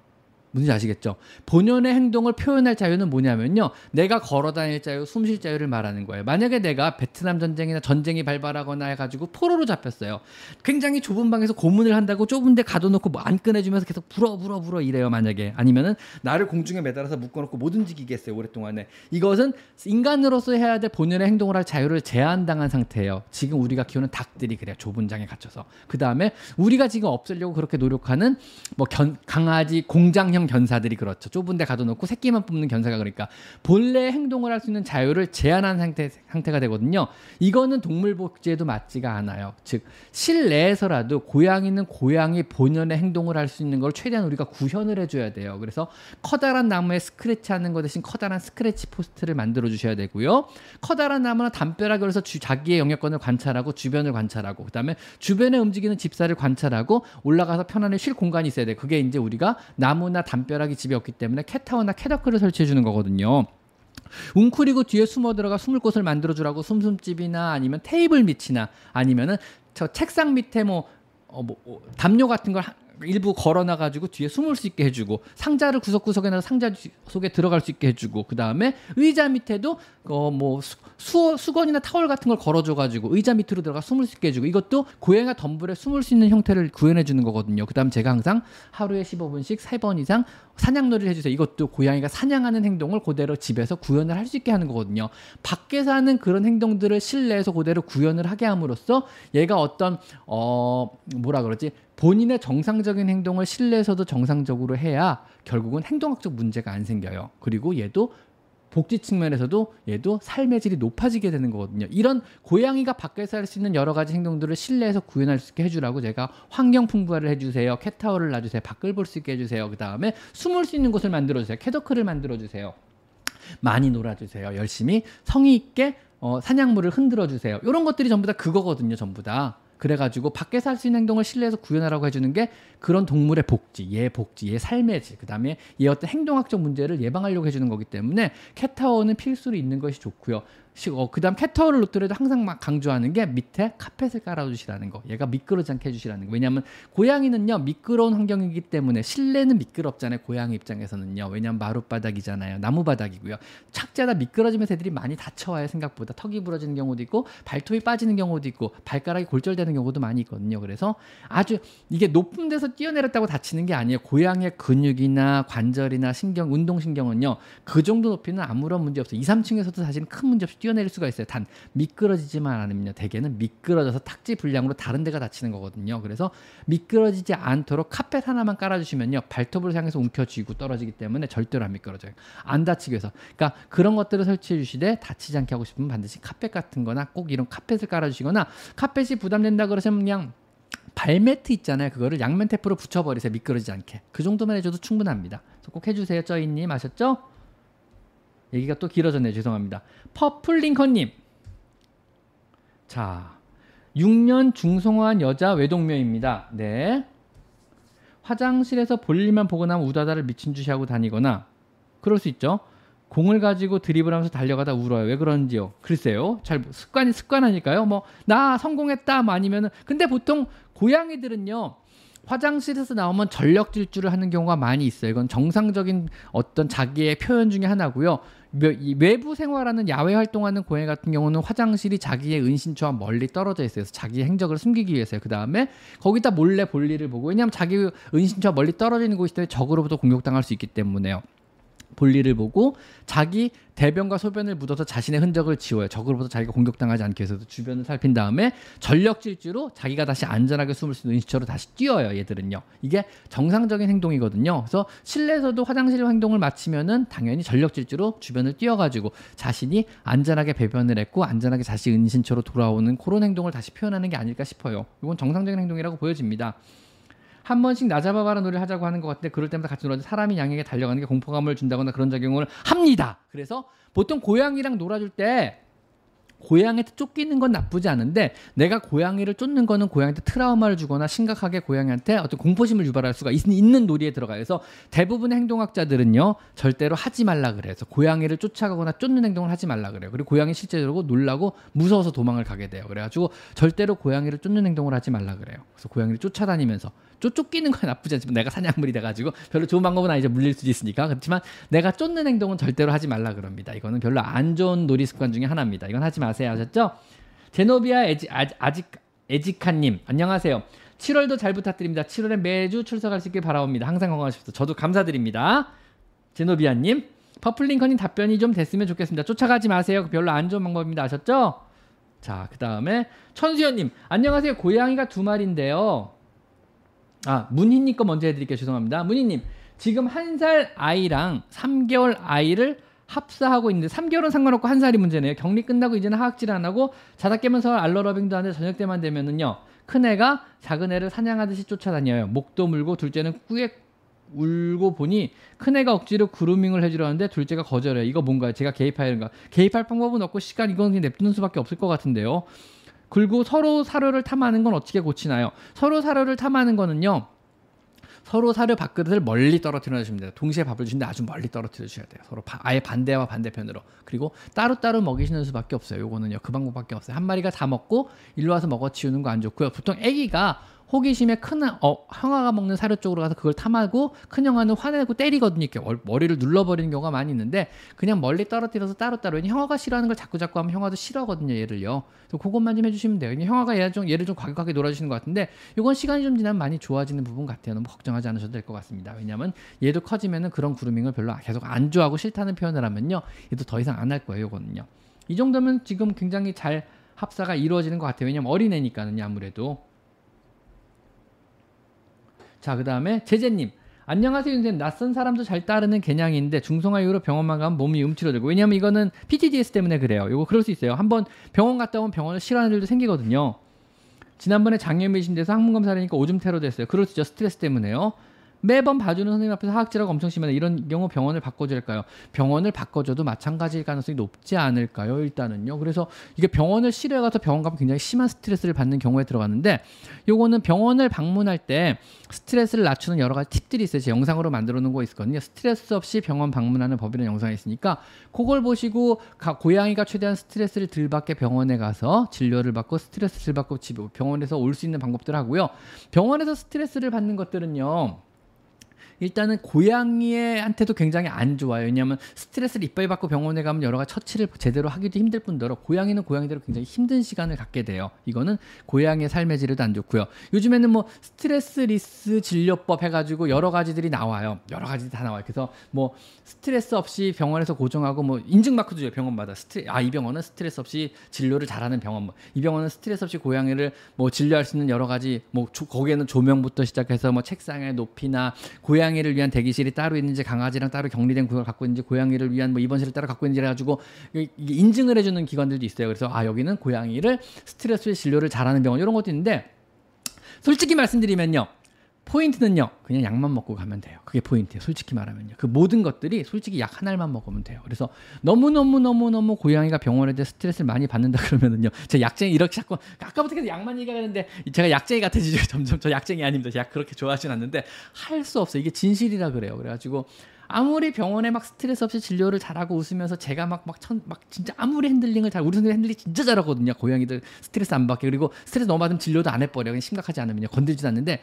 [SPEAKER 1] 뭔지 아시겠죠? 본연의 행동을 표현할 자유는 뭐냐면요. 내가 걸어 다닐 자유, 숨 쉴 자유를 말하는 거예요. 만약에 내가 베트남 전쟁이나 전쟁이 발발하거나 해가지고 포로로 잡혔어요. 굉장히 좁은 방에서 고문을 한다고 좁은 데 가둬놓고 뭐 안 꺼내주면서 계속 불어, 불어, 불어 이래요. 만약에. 아니면은 나를 공중에 매달아서 묶어놓고 못 움직이게 했어요. 오랫동안에. 이것은 인간으로서 해야 될 본연의 행동을 할 자유를 제한당한 상태예요. 지금 우리가 키우는 닭들이 그래요. 좁은 장에 갇혀서. 그 다음에 우리가 지금 없애려고 그렇게 노력하는 뭐 견, 강아지 공장형 형 견사들이 그렇죠. 좁은 데 가둬놓고 새끼만 뽑는 견사가 그러니까 본래 행동을 할 수 있는 자유를 제한한 상태, 상태가 되거든요. 이거는 동물복지에도 맞지가 않아요. 즉 실내에서라도 고양이는 고양이 본연의 행동을 할 수 있는 걸 최대한 우리가 구현을 해줘야 돼요. 그래서 커다란 나무에 스크래치 하는 것 대신 커다란 scratch post를 만들어 주셔야 되고요. 커다란 나무나 담벼락을 해서 주, 자기의 영역권을 관찰하고 주변을 관찰하고 그다음에 주변에 움직이는 집사를 관찰하고 올라가서 편안히 쉴 공간이 있어야 돼. 그게 이제 우리가 나무나 담벼락이 집에 없기 때문에 캣타워나 캣워크를 설치해 주는 거거든요. 웅크리고 뒤에 숨어 들어가 숨을 곳을 만들어 주라고 숨숨집이나 아니면 테이블 밑이나 아니면은 저 책상 밑에 뭐, 어, 뭐 어, 담요 같은 걸 일부 걸어놔 가지고 뒤에 숨을 수 있게 해주고 상자를 구석구석에 놔서 상자 속에 들어갈 수 있게 해주고 그 다음에 의자 밑에도 어뭐 수, 수건이나 타월 같은 걸 걸어줘 가지고 의자 밑으로 들어가 숨을 수 있게 해주고 이것도 고양이가 덤불에 숨을 수 있는 형태를 구현해 주는 거거든요. 그 다음 제가 항상 하루에 15분씩 3번 이상 사냥놀이를 해주세요. 이것도 고양이가 사냥하는 행동을 그대로 집에서 구현을 할 수 있게 하는 거거든요. 밖에서 하는 그런 행동들을 실내에서 그대로 구현을 하게 함으로써 얘가 어떤 어 뭐라 그러지 본인의 정상적인 행동을 실내에서도 정상적으로 해야 결국은 행동학적 문제가 안 생겨요. 그리고 얘도 복지 측면에서도 얘도 삶의 질이 높아지게 되는 거거든요. 이런 고양이가 밖에서 할 수 있는 여러 가지 행동들을 실내에서 구현할 수 있게 해주라고 제가 환경 풍부화를 해주세요. 캣타워를 놔주세요. 밖을 볼 수 있게 해주세요. 그 다음에 숨을 수 있는 곳을 만들어주세요. 캐더크를 만들어주세요. 많이 놀아주세요. 열심히 성의 있게 어, 사냥물을 흔들어 주세요. 이런 것들이 전부 다 그거거든요. 전부 다. 그래가지고 밖에서 할 수 있는 행동을 실내에서 구현하라고 해주는 게 그런 동물의 복지, 얘 복지, 얘 삶의 질, 그 다음에 얘 어떤 행동학적 문제를 예방하려고 해주는 거기 때문에 캣타워는 필수로 있는 것이 좋고요. 어, 그 다음 캣타워를 놓더라도 항상 막 강조하는 게 밑에 카펫을 깔아주시라는 거. 얘가 미끄러지 않게 해주시라는 거. 왜냐하면 고양이는요 미끄러운 환경이기 때문에 실내는 미끄럽잖아요. 고양이 입장에서는요. 왜냐하면 마룻바닥이잖아요. 나무바닥이고요. 착지하다 미끄러지면서 애들이 많이 다쳐와요. 생각보다 턱이 부러지는 경우도 있고 발톱이 빠지는 경우도 있고 발가락이 골절되는 경우도 많이 있거든요. 그래서 아주 이게 높은 데서 뛰어내렸다고 다치는 게 아니에요. 고양이의 근육이나 관절이나 신경, 운동신경은요 그 정도 높이는 아무런 문제 없어요. 2, 3층에서도 사실은 큰 문제 없이 뛰어내릴 수가 있어요. 단 미끄러지지만 않으면요. 대개는 미끄러져서 탁지 불량으로 다른 데가 다치는 거거든요. 그래서 미끄러지지 않도록 카펫 하나만 깔아주시면요. 발톱을 향해서 움켜쥐고 떨어지기 때문에 절대로 안 미끄러져요. 안 다치기 위해서. 그러니까 그런 것들을 설치해 주시되 다치지 않게 하고 싶으면 반드시 카펫 같은 거나 꼭 이런 카펫을 깔아주시거나 카펫이 부담된다 그러시면 그냥 발매트 있잖아요. 그거를 양면 테프로 붙여버리세요. 미끄러지지 않게. 그 정도만 해줘도 충분합니다. 꼭 해주세요. 쩌이님 아셨죠? 얘기가 또 길어졌네요. 죄송합니다. 퍼플링컨님. 자, 6년 중성화한 여자 외동묘입니다. 네. 화장실에서 볼일만 보거나 우다다를 미친 듯이 하고 다니거나 그럴 수 있죠. 공을 가지고 드리블하면서 달려가다 울어요. 왜 그런지요? 글쎄요. 잘 습관이 습관하니까요. 뭐 나 성공했다 뭐 아니면은 근데 보통 고양이들은요. 화장실에서 나오면 전력 질주를 하는 경우가 많이 있어요. 이건 정상적인 어떤 자기의 표현 중에 하나고요. 외부 생활하는 야외 활동하는 고양이 같은 경우는 화장실이 자기의 은신처와 멀리 떨어져 있어요. 자기의 행적을 숨기기 위해서요. 그 다음에 거기다 몰래 볼일을 보고 왜냐하면 자기 은신처와 멀리 떨어져 있는 곳이 때문에 적으로부터 공격당할 수 있기 때문에요. 볼일을 보고 자기 대변과 소변을 묻어서 자신의 흔적을 지워요. 적으로부터 자기가 공격당하지 않기 위해서 주변을 살핀 다음에 전력 질주로 자기가 다시 안전하게 숨을 수 있는 시처로 다시 뛰어요. 얘들은요. 이게 정상적인 행동이거든요. 그래서 실내에서도 화장실 행동을 마치면은 당연히 전력 질주로 주변을 뛰어가지고 자신이 안전하게 배변을 했고 안전하게 다시 은신처로 돌아오는 그런 행동을 다시 표현하는 게 아닐까 싶어요. 이건 정상적인 행동이라고 보여집니다. 한 번씩 나 잡아봐라 놀이를 하자고 하는 것 같은데 그럴 때마다 같이 놀아도 사람이 양에게 달려가는 게 공포감을 준다거나 그런 작용을 합니다. 그래서 보통 고양이랑 놀아줄 때 고양이한테 쫓기는 건 나쁘지 않은데 내가 고양이를 쫓는 거는 고양이한테 트라우마를 주거나 심각하게 고양이한테 어떤 공포심을 유발할 수가 있, 는 놀이에 들어가요. 그래서 대부분의 행동학자들은요 절대로 하지 말라 그래서 고양이를 쫓아가거나 쫓는 행동을 하지 말라 그래요. 그리고 고양이 실제로 놀라고 무서워서 도망을 가게 돼요. 그래가지고 절대로 고양이를 쫓는 행동을 하지 말라 그래요. 그래서 고양이를 쫓아다니면서 쫓기는 건 나쁘지 않지만 내가 사냥물이 돼가지고 별로 좋은 방법은 아니죠 물릴 수도 있으니까 그렇지만 내가 쫓는 행동은 절대로 하지 말라 그럽니다. 이거는 별로 안 좋은 놀이 습관 중에 하나입니다. 이건 하지 마 세요 하셨죠? 제노비아 에지, 아직 에지카님 안녕하세요. 7월도 잘 부탁드립니다. 7월에 매주 출석할 수 있길 바라옵니다. 항상 건강하십시오. 저도 감사드립니다. 제노비아님 퍼플링컨님 답변이 좀 됐으면 좋겠습니다. 쫓아가지 마세요. 별로 안 좋은 방법입니다. 아셨죠? 자, 그 다음에 천수연님 안녕하세요. 고양이가 두 마리인데요. 아 문희님 거 먼저 해드릴게요. 죄송합니다. 문희님 지금 한 살 아이랑 3개월 아이를 합사하고 있는데 3개월은 상관없고 한 살이 문제네요. 격리 끝나고 이제는 하악질 안 하고 자다 깨면서 알러러빙도 하는데 저녁 때만 되면은요. 큰 애가 작은 애를 사냥하듯이 쫓아다녀요. 목도 물고 둘째는 꾸액 울고 보니 큰 애가 억지로 그루밍을 해주려는데 둘째가 거절해요. 이거 뭔가요? 제가 개입하는가? 개입할 방법은 없고 시간 이건 그냥 냅두는 수밖에 없을 것 같은데요. 그리고 서로 사료를 탐하는 건 어떻게 고치나요? 서로 사료를 탐하는 거는요. 서로 사료 밥그릇을 멀리 떨어뜨려 주시면 돼요. 동시에 밥을 주시는데 아주 멀리 떨어뜨려 주셔야 돼요. 서로 바, 아예 반대와 반대편으로. 그리고 따로따로 먹이시는 수밖에 없어요. 요거는요. 그 방법밖에 없어요. 한 마리가 다 먹고 일로 와서 먹어 치우는 거 안 좋고요. 보통 아기가 호기심에 큰 어, 형아가 먹는 사료 쪽으로 가서 그걸 탐하고 큰 형아는 화내고 때리거든요. 이렇게 머리를 눌러버리는 경우가 많이 있는데 그냥 멀리 떨어뜨려서 따로따로 형아가 싫어하는 걸 자꾸 자꾸 하면 형아도 싫어하거든요. 얘를요. 그래서 그것만 좀 해주시면 돼요. 형아가 얘를 좀 얘를 좀 과격하게 놀아주시는 것 같은데 이건 시간이 좀 지나면 많이 좋아지는 부분 같아요. 너무 걱정하지 않으셔도 될 것 같습니다. 왜냐하면 얘도 커지면은 그런 그루밍을 별로 계속 안 좋아하고 싫다는 표현을 하면요. 얘도 더 이상 안 할 거예요. 이거는요. 이 정도면 지금 굉장히 잘 합사가 이루어지는 것 같아요. 왜냐면 어린애니까는요. 아무래도 자, 그 다음에 제재님. 안녕하세요, 선생님. 낯선 사람도 잘 따르는 개냥인데 중성화 이후로 병원만 가면 몸이 움츠러들고 왜냐하면 이거는 PTDS 때문에 그래요. 이거 그럴 수 있어요. 한번 병원 갔다 오면 병원을 싫어하는 일도 생기거든요. 지난번에 장염이신 데서 항문 검사하니까 오줌 테러 됐어요. 그럴 수 있죠. 스트레스 때문에요. 매번 봐주는 선생님 앞에서 하악질하고 엄청 심하다. 이런 경우 병원을 바꿔줘야 할까요? 병원을 바꿔줘도 마찬가지일 가능성이 높지 않을까요? 일단은요. 그래서 이게 병원을 싫어해가서 병원 가면 굉장히 심한 스트레스를 받는 경우에 들어갔는데 요거는 병원을 방문할 때 스트레스를 낮추는 여러 가지 팁들이 있어요. 제 영상으로 만들어 놓은 거 있거든요. 스트레스 없이 병원 방문하는 법이라는 영상이 있으니까 그걸 보시고 가, 고양이가 최대한 스트레스를 덜 받게 병원에 가서 진료를 받고 스트레스 덜 받고 집 병원에서 올 수 있는 방법들 하고요. 병원에서 스트레스를 받는 것들은요. 일단은 고양이한테도 굉장히 안 좋아요. 왜냐하면 스트레스를 이빠이 받고 병원에 가면 여러 가지 처치를 제대로 하기도 힘들 뿐더러 고양이는 고양이대로 굉장히 힘든 시간을 갖게 돼요. 이거는 고양이의 삶의 질에도 안 좋고요. 요즘에는 뭐 stress less 진료법 해가지고 여러 가지들이 나와요. 여러 가지 다 나와요. 그래서 뭐 스트레스 없이 병원에서 고정하고 뭐 인증 마크도 줘요. 병원마다 스트레 아이 병원은 스트레스 없이 진료를 잘하는 병원 뭐 이 병원은 스트레스 없이 고양이를 뭐 진료할 수 있는 여러 가지 뭐 조, 거기에는 조명부터 시작해서 뭐 책상의 높이나 고양이 고양이를 위한 대기실이 따로 있는지 강아지랑 따로 격리된 구역을 갖고 있는지 고양이를 위한 뭐 입원실을 따로 갖고 있는지 해가지고 인증을 해주는 기관들도 있어요. 그래서 아 여기는 고양이를 스트레스 진료를 잘하는 병원 이런 것도 있는데 솔직히 말씀드리면요. 포인트는요. 그냥 약만 먹고 가면 돼요. 그게 포인트예요. 솔직히 말하면요. 그 모든 것들이 솔직히 약 한 알만 먹으면 돼요. 그래서 너무너무너무너무 고양이가 병원에 대해 스트레스를 많이 받는다 그러면은요. 제 약쟁이 이렇게 자꾸 아까부터 계속 약만 얘기하는데 제가 약쟁이 같아지죠. 점점 저 약쟁이 아닙니다. 약 그렇게 좋아하진 않는데 할 수 없어요. 이게 진실이라 그래요. 그래가지고 아무리 병원에 막 스트레스 없이 진료를 잘하고 웃으면서 제가 막 막 천 막 진짜 아무리 핸들링을 잘 우리 선생님 핸들링 진짜 잘하거든요. 고양이들 스트레스 안 받게 그리고 스트레스 너무 받으면 진료도 안 해버려. 그냥 심각하지 않으면 건들지도 않는데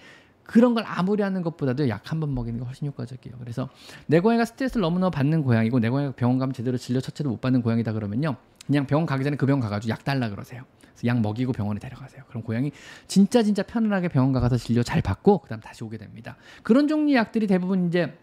[SPEAKER 1] 그런 걸 아무리 하는 것보다도 약 한 번 먹이는 게 훨씬 효과적이에요. 그래서 내 고양이가 스트레스를 너무너무 받는 고양이고 내 고양이가 병원 가면 제대로 진료 처치도 못 받는 고양이다 그러면요. 그냥 병원 가기 전에 그 병원 가가지고 약 달라 그러세요. 그래서 약 먹이고 병원에 데려가세요. 그럼 고양이 진짜 진짜 편안하게 병원 가서 진료 잘 받고 그다음 다시 오게 됩니다. 그런 종류 약들이 대부분 이제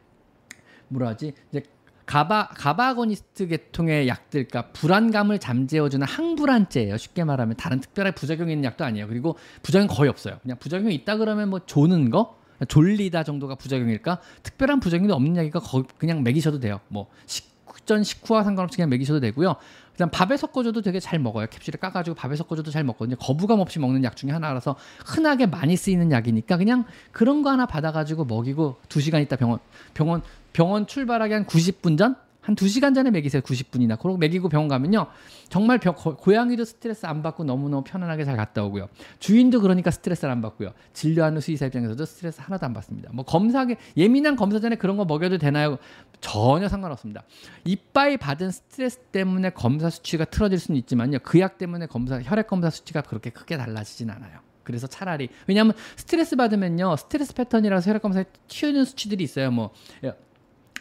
[SPEAKER 1] 뭐라 하지 이제 가바 가바고니스트 계통의 약들, 그러니까 불안감을 잠재워주는 항불안제예요. 쉽게 말하면 다른 특별한 부작용이 있는 약도 아니에요. 그리고 부작용 거의 없어요. 그냥 부작용이 있다 그러면 뭐 조는 거, 졸리다 정도가 부작용일까? 특별한 부작용도 없는 약이니까 그냥 먹이셔도 돼요. 뭐 식전 식후와 상관없이 그냥 먹이셔도 되고요. 그다음 밥에 섞어줘도 되게 잘 먹어요. 캡슐에 까가지고 밥에 섞어줘도 잘 먹거든요. 거부감 없이 먹는 약 중에 하나라서 흔하게 많이 쓰이는 약이니까 그냥 그런 거 하나 받아가지고 먹이고 두 시간 있다 병원 병원 병원 출발하기 한 90분 전? 한 2시간 전에 먹이세요. 90분이나. 그러고 먹이고 병원 가면요. 정말 병, 고양이도 스트레스 안 받고 너무너무 편안하게 잘 갔다 오고요. 주인도 그러니까 스트레스를 안 받고요. 진료하는 수의사 입장에서도 스트레스 하나도 안 받습니다. 뭐 검사하게 예민한 검사 전에 그런 거 먹여도 되나요? 전혀 상관없습니다. 이빨 받은 스트레스 때문에 검사 수치가 틀어질 수는 있지만요. 그 약 때문에 검사 혈액 검사 수치가 그렇게 크게 달라지진 않아요. 그래서 차라리 왜냐하면 스트레스 받으면요 스트레스 패턴이라서 혈액 검사에 튀는 수치들이 있어요. 뭐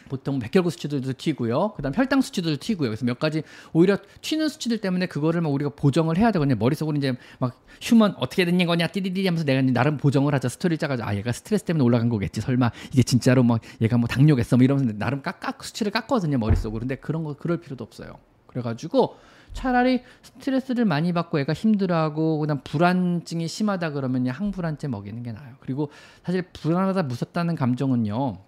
[SPEAKER 1] 보통 백혈구 수치들도 튀고요. 그다음 혈당 수치들도 튀고요. 그래서 몇 가지 오히려 튀는 수치들 때문에 그거를 막 우리가 보정을 해야 되거든요. 머릿속으로 이제 막 휴먼 어떻게 된 거냐 띠디디 하면서 내가 나름 보정을 하자 스토리 짜가지고 아 얘가 스트레스 때문에 올라간 거겠지. 설마 이게 진짜로 막 얘가 뭐 당뇨겠어 뭐 이러면서 나름 깎 수치를 깎거든요 머릿속으로. 근데 그런 거 그럴 필요도 없어요. 그래가지고 차라리 스트레스를 많이 받고 애가 힘들어하고 그다음 불안증이 심하다 그러면 항불안제 먹이는 게 나아요. 그리고 사실 불안하다 무섭다는 감정은요.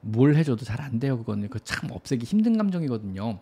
[SPEAKER 1] 뭘 해줘도 잘 안 돼요. 그거는 그 참 없애기 힘든 감정이거든요.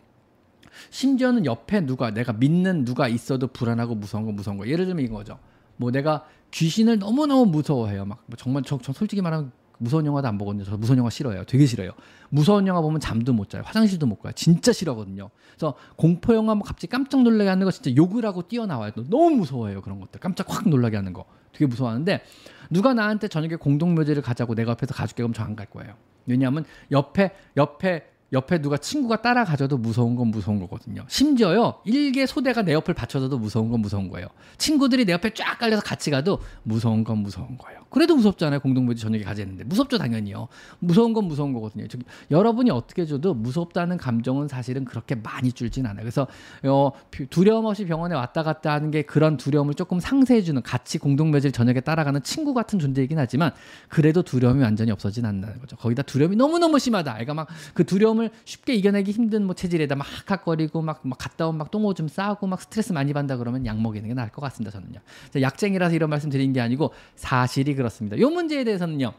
[SPEAKER 1] 심지어는 옆에 누가 내가 믿는 누가 있어도 불안하고 무서운 거 무서운 거. 예를 들면 이거죠. 뭐 내가 귀신을 너무 너무 무서워해요. 막뭐 정말 저, 저 솔직히 말하면 무서운 영화도 안 보거든요. 저 무서운 영화 싫어해요. 되게 싫어요. 무서운 영화 보면 잠도 못 자요. 화장실도 못 가요. 진짜 싫어하거든요. 그래서 공포 영화 뭐 갑자기 깜짝 놀라게 하는 거 진짜 욕을 하고 뛰어나와요. 너무 무서워해요. 그런 것들. 깜짝 확 놀라게 하는 거. 되게 무서워하는데 누가 나한테 저녁에 공동묘지를 가자고 내가 옆에서 가줄게 그럼 저 안 갈 거예요. 왜냐하면 옆에 옆에 옆에 누가 친구가 따라가줘도 무서운 건 무서운 거거든요. 심지어요, 일개 소대가 내 옆을 받쳐줘도 무서운 건 무서운 거예요. 친구들이 내 옆에 쫙 깔려서 같이 가도 무서운 건 무서운 거예요. 그래도 무섭잖아요. 공동묘지 저녁에 가지는데. 무섭죠, 당연히요. 무서운 건 무서운 거거든요. 저기, 여러분이 어떻게 줘도 무섭다는 감정은 사실은 그렇게 많이 줄진 않아요. 그래서, 어, 두려움 없이 병원에 왔다 갔다 하는 게 그런 두려움을 조금 상쇄해주는 같이 공동묘지를 저녁에 따라가는 친구 같은 존재이긴 하지만 그래도 두려움이 완전히 없어진 않는다는 거죠. 거기다 두려움이 너무너무 심하다. 애가 막 그 두려움을 쉽게 이겨내기 힘든 뭐 체질에다 막 학학거리고 막, 막 갔다 온 막 똥오줌 싸고 막 스트레스 많이 받다 그러면 약 먹이는 게 나을 것 같습니다. 저는요. 약쟁이라서 이런 말씀 드린 게 아니고 사실이 그렇습니다. 요 문제에 대해서는요.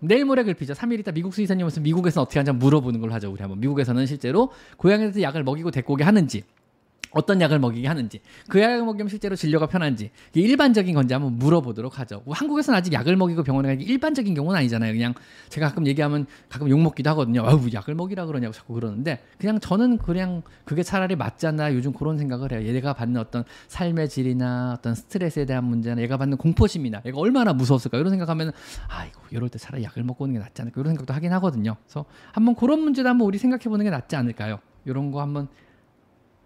[SPEAKER 1] 내일 모레 글피죠. 3일 있다 미국 수의사님 오면 미국에서는 어떻게 하는지 물어보는 걸 하죠. 우리 한번 미국에서는 실제로 고양이한테 약을 먹이고 오게 하는지 어떤 약을 먹이게 하는지 그 약을 먹이면 실제로 진료가 편한지 일반적인 건지 한번 물어보도록 하죠. 뭐 한국에서는 아직 약을 먹이고 병원에 가기 일반적인 경우는 아니잖아요. 그냥 제가 가끔 얘기하면 가끔 욕 먹기도 하거든요. 아우 약을 먹이라 그러냐고 자꾸 그러는데 그냥 저는 그냥 그게 차라리 맞지 않나 요즘 그런 생각을 해요. 얘가 받는 어떤 삶의 질이나 어떤 스트레스에 대한 문제나 얘가 받는 공포심이나 얘가 얼마나 무서웠을까 이런 생각하면 아이고 이럴 때 차라리 약을 먹고 오는 게 낫지 않을까 이런 생각도 하긴 하거든요. 그래서 한번 그런 문제도 한번 우리 생각해 보는 게 낫지 않을까요? 이런 거 한번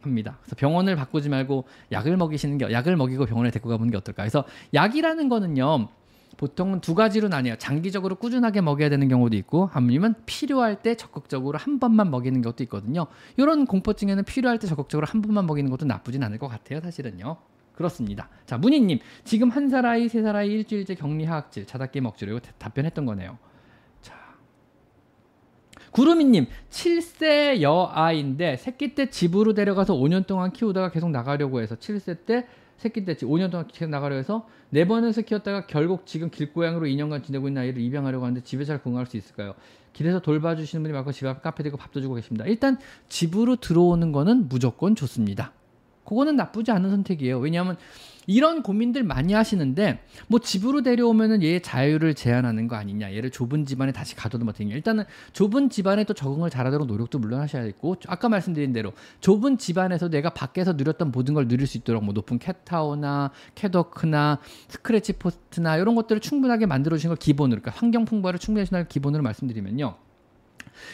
[SPEAKER 1] 합니다. 그래서 병원을 바꾸지 말고 약을 먹이시는 게 약을 먹이고 병원에 데리고 가보는 게 어떨까? 그래서 약이라는 거는요. 보통은 두 가지로 나뉘어요. 장기적으로 꾸준하게 먹여야 되는 경우도 있고, 아니면 필요할 때 적극적으로 한 번만 먹이는 것도 있거든요. 이런 공포증에는 필요할 때 적극적으로 한 번만 먹이는 것도 나쁘진 않을 것 같아요. 사실은요. 그렇습니다. 자, 문희님. 지금 한 살 아이, 세 살 아이 일주일째 격리 하악질, 자다 깨 먹지로 이거 답변했던 거네요. 구루미님 7세 여아인데 새끼 때 집으로 데려가서 5년 동안 키우다가 계속 나가려고 해서 7세 때 새끼 때 5년 동안 계속 나가려 해서 네 번에서 키웠다가 결국 지금 길고양이로 2년간 지내고 있는 아이를 입양하려고 하는데 집에 잘 건강할 수 있을까요? 길에서 돌봐주시는 분이 많고 집 앞 카페 되고 밥도 주고 계십니다. 일단 집으로 들어오는 거는 무조건 좋습니다. 그거는 나쁘지 않은 선택이에요. 왜냐하면 이런 고민들 많이 하시는데 뭐 집으로 데려오면은 얘 자유를 제한하는 거 아니냐. 얘를 좁은 집안에 다시 가둬도 못하냐. 뭐 일단은 좁은 집안에 또 적응을 잘하도록 노력도 물론 하셔야 겠고 아까 말씀드린 대로 좁은 집안에서 내가 밖에서 누렸던 모든 걸 누릴 수 있도록 뭐 높은 캣타워나 catwalk나 scratch post나 이런 것들을 충분하게 만들어 주신 걸 기본으로 그러니까 환경 풍부화를 충분히 하시는 기본으로 말씀드리면요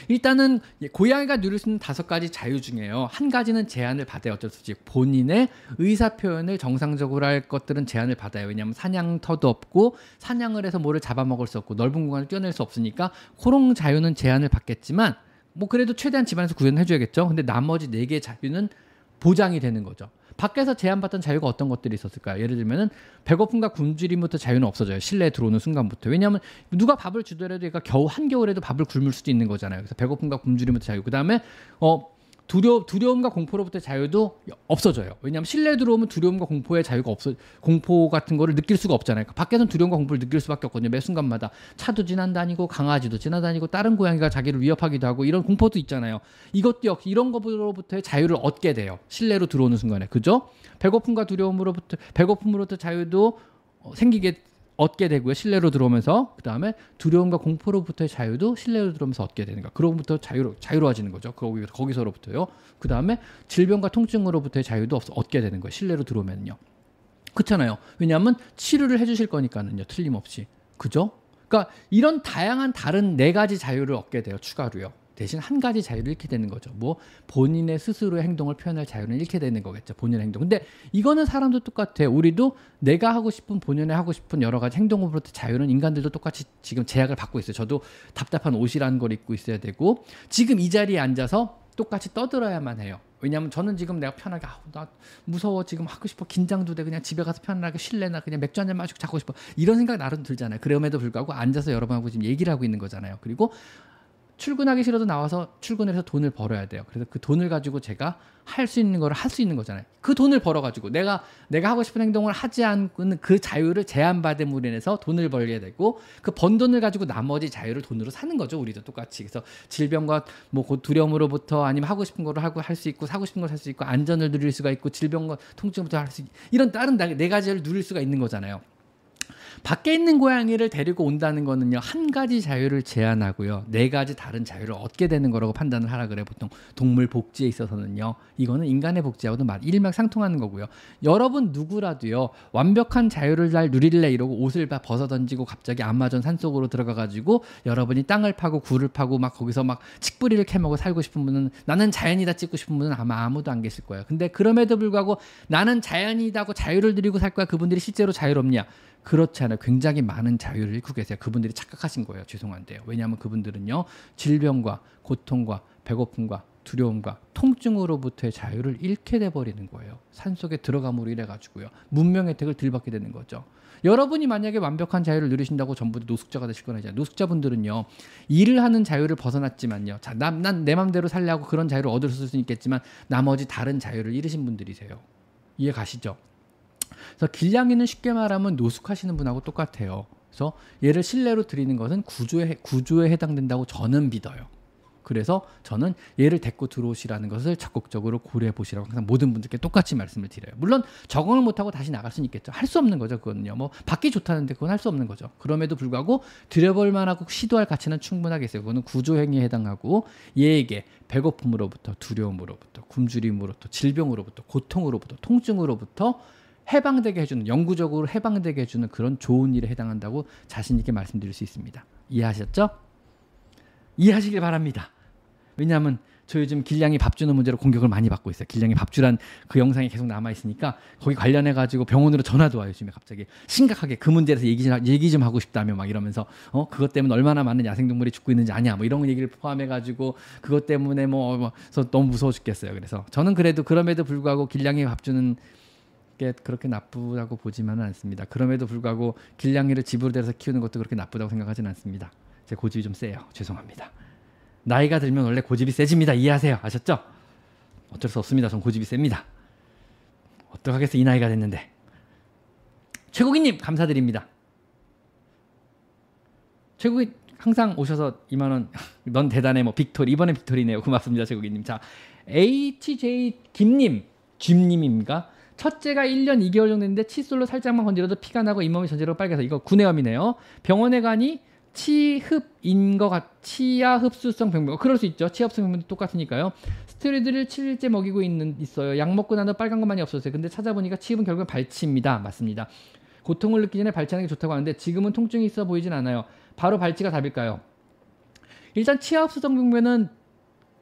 [SPEAKER 1] 일단은 고양이가 누릴 수 있는 다섯 가지 자유 중에요. 한 가지는 제한을 받아요. 어쩔 수 없이 본인의 의사 표현을 정상적으로 할 것들은 제한을 받아요. 왜냐하면 사냥터도 없고 사냥을 해서 뭐를 잡아먹을 수 없고 넓은 공간을 뛰어다닐 수 없으니까 그런 자유는 제한을 받겠지만 뭐 그래도 최대한 집안에서 구현해 줘야겠죠. 근데 나머지 네 개의 자유는 보장이 되는 거죠. 밖에서 제한받던 자유가 어떤 것들이 있었을까요? 예를 들면은 배고픔과 굶주림부터 자유는 없어져요. 실내에 들어오는 순간부터. 왜냐하면 누가 밥을 주더라도 그러니까 겨우 한겨울에도 밥을 굶을 수도 있는 거잖아요. 그래서 배고픔과 굶주림부터 자유. 그 다음에 어 두려 두려움과 공포로부터 자유도 없어져요. 왜냐하면 실내 들어오면 두려움과 공포의 자유가 없어 공포 같은 거를 느낄 수가 없잖아요. 그러니까 밖에서는 두려움과 공포를 느낄 수밖에 없거든요. 매 순간마다 차도 지나다니고 강아지도 지나다니고 다른 고양이가 자기를 위협하기도 하고 이런 공포도 있잖아요. 이것도 역시 이런 것으로부터의 자유를 얻게 돼요. 실내로 들어오는 순간에 그죠? 배고픔과 두려움으로부터 배고픔으로부터 자유도 생기게 얻게 되고요. 실내로 들어오면서 그 다음에 두려움과 공포로부터의 자유도 실내로 들어오면서 얻게 되는 거. 그로부터 자유로 자유로워지는 거죠. 거기 거기서로부터요. 그 다음에 질병과 통증으로부터의 자유도 얻게 되는 거예요. 실내로 들어오면요. 그렇잖아요. 왜냐하면 치료를 해주실 거니까는요. 틀림없이 그죠? 그러니까 이런 다양한 다른 네 가지 자유를 얻게 돼요. 추가로요. 대신 한 가지 자유를 잃게 되는 거죠. 뭐 본인의 스스로의 행동을 표현할 자유는 잃게 되는 거겠죠. 본인의 행동. 근데 이거는 사람도 똑같아요. 우리도 내가 하고 싶은 본연의 하고 싶은 여러 가지 행동으로부터 자유는 인간들도 똑같이 지금 제약을 받고 있어요. 저도 답답한 옷이라는 걸 입고 있어야 되고 지금 이 자리에 앉아서 똑같이 떠들어야만 해요. 왜냐하면 저는 지금 내가 편하게 아, 나 무서워 지금 하고 싶어 긴장도 돼 그냥 집에 가서 편하게 쉴래나 그냥 맥주 한 잔 마시고 자고 싶어 이런 생각 나름 들잖아요. 그럼에도 불구하고 앉아서 여러분하고 지금 얘기를 하고 있는 거잖아요. 그리고 출근하기 싫어도 나와서 출근을 해서 돈을 벌어야 돼요. 그래서 그 돈을 가지고 제가 할 수 있는 거를 할수 있는 거잖아요. 그 돈을 벌어 가지고 내가 내가 하고 싶은 행동을 하지 않는 그 자유를 제한받음으로 인해서 돈을 벌게 되고 그 번 돈을 가지고 나머지 자유를 돈으로 사는 거죠. 우리도 똑같이. 그래서 질병과 뭐 두려움으로부터 아니면 하고 싶은 거를 하고 할 수 있고 사고 싶은 걸 살 수 있고 안전을 누릴 수가 있고 질병과 통증부터 할수 이런 다른 네 가지를 누릴 수가 있는 거잖아요. 밖에 있는 고양이를 데리고 온다는 거는요 한 가지 자유를 제한하고요 네 가지 다른 자유를 얻게 되는 거라고 판단을 하라 그래 보통. 동물 복지에 있어서는요. 이거는 인간의 복지하고도 말 일맥상통하는 거고요. 여러분 누구라도요 완벽한 자유를 잘 누릴래 이러고 옷을 다 벗어 던지고 갑자기 아마존 산속으로 들어가 가지고 여러분이 땅을 파고 굴을 파고 막 거기서 막 칡뿌리를 캐먹고 살고 싶은 분은 나는 자연이다 찍고 싶은 분은 아마 아무도 안 계실 거예요. 근데 그럼에도 불구하고 나는 자연이다고 자유를 누리고 살 거야. 그분들이 실제로 자유롭냐 그렇지 않아요. 굉장히 많은 자유를 잃고 계세요. 그분들이 착각하신 거예요. 죄송한데요. 왜냐하면 그분들은요, 질병과 고통과 배고픔과 두려움과 통증으로부터의 자유를 잃게 돼버리는 거예요. 산 속에 들어감으로 인해 가지고요. 문명 혜택을 들받게 되는 거죠. 여러분이 만약에 완벽한 자유를 누리신다고 전부 노숙자가 되실 건 아니잖아요. 노숙자분들은요, 일을 하는 자유를 벗어났지만요. 자, 난내 맘대로 살려고 그런 자유를 얻을 수 있겠지만 나머지 다른 자유를 잃으신 분들이세요. 이해 가시죠? 그래서 길냥이는 쉽게 말하면 노숙하시는 분하고 똑같아요. 그래서 얘를 실내로 드리는 것은 구조에 구조에 해당된다고 저는 믿어요. 그래서 저는 얘를 데리고 들어오시라는 것을 적극적으로 고려해 보시라고 항상 모든 분들께 똑같이 말씀을 드려요. 물론 적응을 못하고 다시 나갈 수는 있겠죠. 할 수 없는 거죠. 그거는요. 뭐 받기 좋다는데 그건 할 수 없는 거죠. 그럼에도 불구하고 들여볼 만하고 시도할 가치는 충분하게 있어요. 그거는 구조 행위에 해당하고 얘에게 배고픔으로부터 두려움으로부터 굶주림으로부터 질병으로부터 고통으로부터 통증으로부터 해방되게 해주는 영구적으로 해방되게 해주는 그런 좋은 일에 해당한다고 자신 있게 말씀드릴 수 있습니다. 이해하셨죠? 이해하시길 바랍니다. 왜냐하면 저 요즘 길냥이 밥 주는 문제로 공격을 많이 받고 있어요. 길냥이 밥 주란 그 영상이 계속 남아 있으니까 거기 관련해 가지고 병원으로 전화도 와요. 요즘에 갑자기 심각하게 그 문제에 대해서 얘기 좀 얘기 좀 하고 싶다며 막 이러면서 어 그것 때문에 얼마나 많은 야생동물이 죽고 있는지 아냐 뭐 이런 얘기를 포함해 가지고 그것 때문에 뭐, 뭐 그래서 너무 무서워 죽겠어요. 그래서 저는 그래도 그럼에도 불구하고 길냥이 밥 주는 게 그렇게 나쁘다고 보지만은 않습니다. 그럼에도 불구하고 길냥이를 집으로 데려서 키우는 것도 그렇게 나쁘다고 생각하지는 않습니다. 제 고집이 좀 세요. 죄송합니다. 나이가 들면 원래 고집이 세집니다. 이해하세요. 아셨죠? 어쩔 수 없습니다. 전 고집이 셉니다. 어떡하겠어 이 나이가 됐는데. 최국이님 감사드립니다. 최국이 항상 오셔서 2만 원. 넌 대단해. 뭐 victory 이번에 victory네요. 고맙습니다. 최국이님. 자 HJ 김님, 쥐님입니까? 첫째가 1년 2개월 정도 됐는데 칫솔로 살짝만 건드려도 피가 나고 잇몸이 전체로 빨개서 이거 구내염이네요. 병원에 가니 치흡인 것 같, 치아 흡수성 병변. 그럴 수 있죠. 치아 흡수성 병변도 똑같으니까요. 스테로이드를 7일째 먹이고 있는 있어요. 약 먹고 나도 빨간 것만이 없었어요. 근데 찾아보니까 치흡은 결국은 발치입니다. 맞습니다. 고통을 느끼기 전에 발치하는 게 좋다고 하는데 지금은 통증이 있어 보이진 않아요. 바로 발치가 답일까요? 일단 치아 흡수성 병변은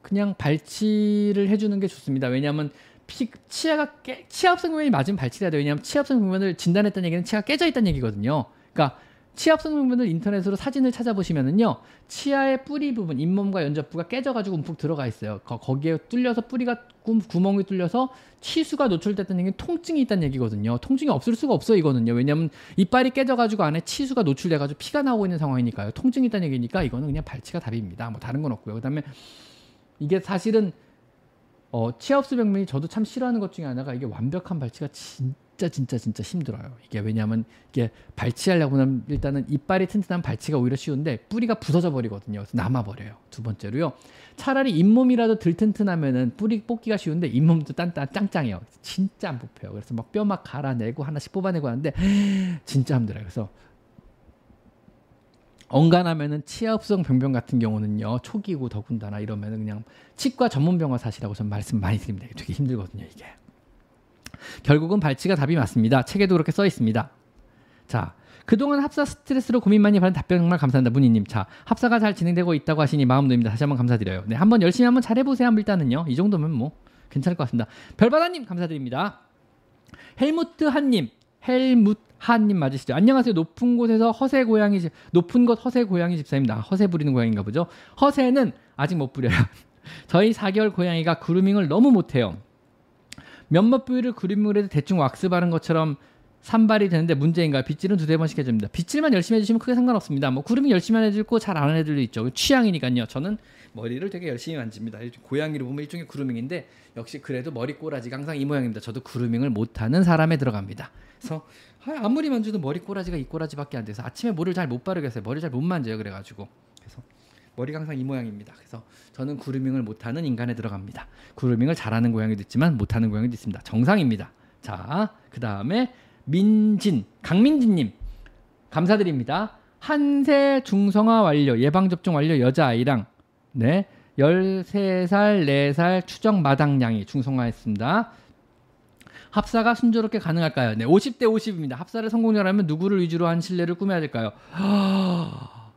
[SPEAKER 1] 그냥 발치를 해주는 게 좋습니다. 왜냐하면 피, 치아가 깨, 치아 흡성 병변이 맞으면 발치해야 돼요. 왜냐하면 치아 흡성 병변을 진단했다는 얘기는 치아가 깨져 있다는 얘기거든요. 그러니까 치압성 병변을 인터넷으로 사진을 찾아보시면은요 치아의 뿌리 부분 잇몸과 연접부가 깨져가지고 움푹 들어가 있어요. 거, 기에 뚫려서 뿌리가 구, 구멍이 뚫려서 치수가 노출됐다는 얘기는 통증이 있다는 얘기거든요. 통증이 없을 수가 없어 이거는요. 왜냐면 이빨이 깨져가지고 안에 치수가 노출돼가지고 피가 나오고 있는 상황이니까요. 통증이 있다는 얘기니까 이거는 그냥 발치가 답입니다. 뭐 다른 건 없고요. 그 다음에 이게 사실은 어, 치아흡수 병면이 저도 참 싫어하는 것 중에 하나가 이게 완벽한 발치가 진 진짜 진짜 진짜 힘들어요. 이게 왜냐하면 이게 발치하려고 하면 일단은 이빨이 튼튼한 발치가 오히려 쉬운데 뿌리가 부서져 버리거든요. 그래서 남아 버려요. 두 번째로요. 차라리 잇몸이라도 덜 튼튼하면은 뿌리 뽑기가 쉬운데 잇몸도 딴딴 짱짱해요. 진짜 안 뽑혀요. 그래서 막 뼈 막 갈아내고 하나씩 뽑아내고 하는데 진짜 힘들어요. 그래서 엉간하면은 치아흡성 병변 같은 경우는요 초기고 더군다나 이러면은 그냥 치과 전문 병원 사시라고 전 말씀 많이 드립니다. 되게 힘들거든요 이게. 결국은 발치가 답이 맞습니다. 책에도 그렇게 써 있습니다. 자, 그동안 합사 스트레스로 고민 많이 받은 답변 정말 감사합니다. 문희님. 자, 합사가 잘 진행되고 있다고 하시니 마음 놓입니다. 다시 한번 감사드려요. 네, 한번 열심히 한번 잘해보세요. 일단은요. 이 정도면 뭐 괜찮을 것 같습니다. 별바다님 감사드립니다. 헬무트 한님. 헬무 한님 맞으시죠? 안녕하세요. 높은 곳에서 허세 고양이 집, 높은 곳 허세 고양이 집사입니다. 허세 부리는 고양인가 보죠? 허세는 아직 못 부려요. 저희 4개월 고양이가 그루밍을 너무 못해요. 몇몇 부위를 그림으로 해도 대충 왁스 바른 것처럼 산발이 되는데 문제인가요? 빗질은 두세 번씩 해줍니다. 빗질만 열심히 해주시면 크게 상관없습니다. 뭐 구름이 열심히 해주고 잘 안 하는 애들도 있죠. 취향이니까요. 저는 머리를 되게 열심히 만집니다. 고양이를 보면 일종의 그루밍인데 역시 그래도 머리 꼬라지가 항상 이 모양입니다. 저도 그루밍을 못하는 사람에 들어갑니다. 그래서 아무리 만져도 머리 꼬라지가 이 꼬라지밖에 안 돼서 아침에 머리를 잘못 바르겠어요. 머리 잘 못 만져요. 그래가지고 그래서 머리가 항상 이 모양입니다. 그래서 저는 그루밍을 못하는 인간에 들어갑니다. 그루밍을 잘하는 고양이도 있지만 못하는 고양이도 있습니다. 정상입니다. 자, 그 다음에 민진, 강민진님 감사드립니다. 한세 중성화 완료, 예방 접종 완료 여자 아이랑 네 13살, 4살 추정 마당량이 중성화했습니다. 합사가 순조롭게 가능할까요? 네, 50대 50입니다. 합사를 성공하려면 누구를 위주로 한 신뢰를 꾸며야 될까요?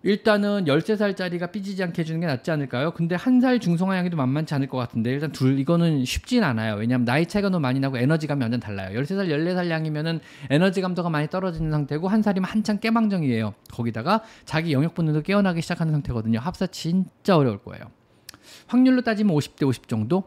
[SPEAKER 1] 일단은 13살짜리가 삐지지 않게 해주는 게 낫지 않을까요? 근데 한 살 중성화양이도 만만치 않을 것 같은데 일단 둘 이거는 쉽진 않아요. 왜냐하면 나이 차이가 너무 많이 나고 에너지감이 완전 달라요. 13살, 14살 양이면은 에너지감도 많이 떨어지는 상태고 한 살이면 한창 깨방정이에요. 거기다가 자기 영역 본능도 깨어나기 시작하는 상태거든요. 합사 진짜 어려울 거예요. 확률로 따지면 50대 50 정도?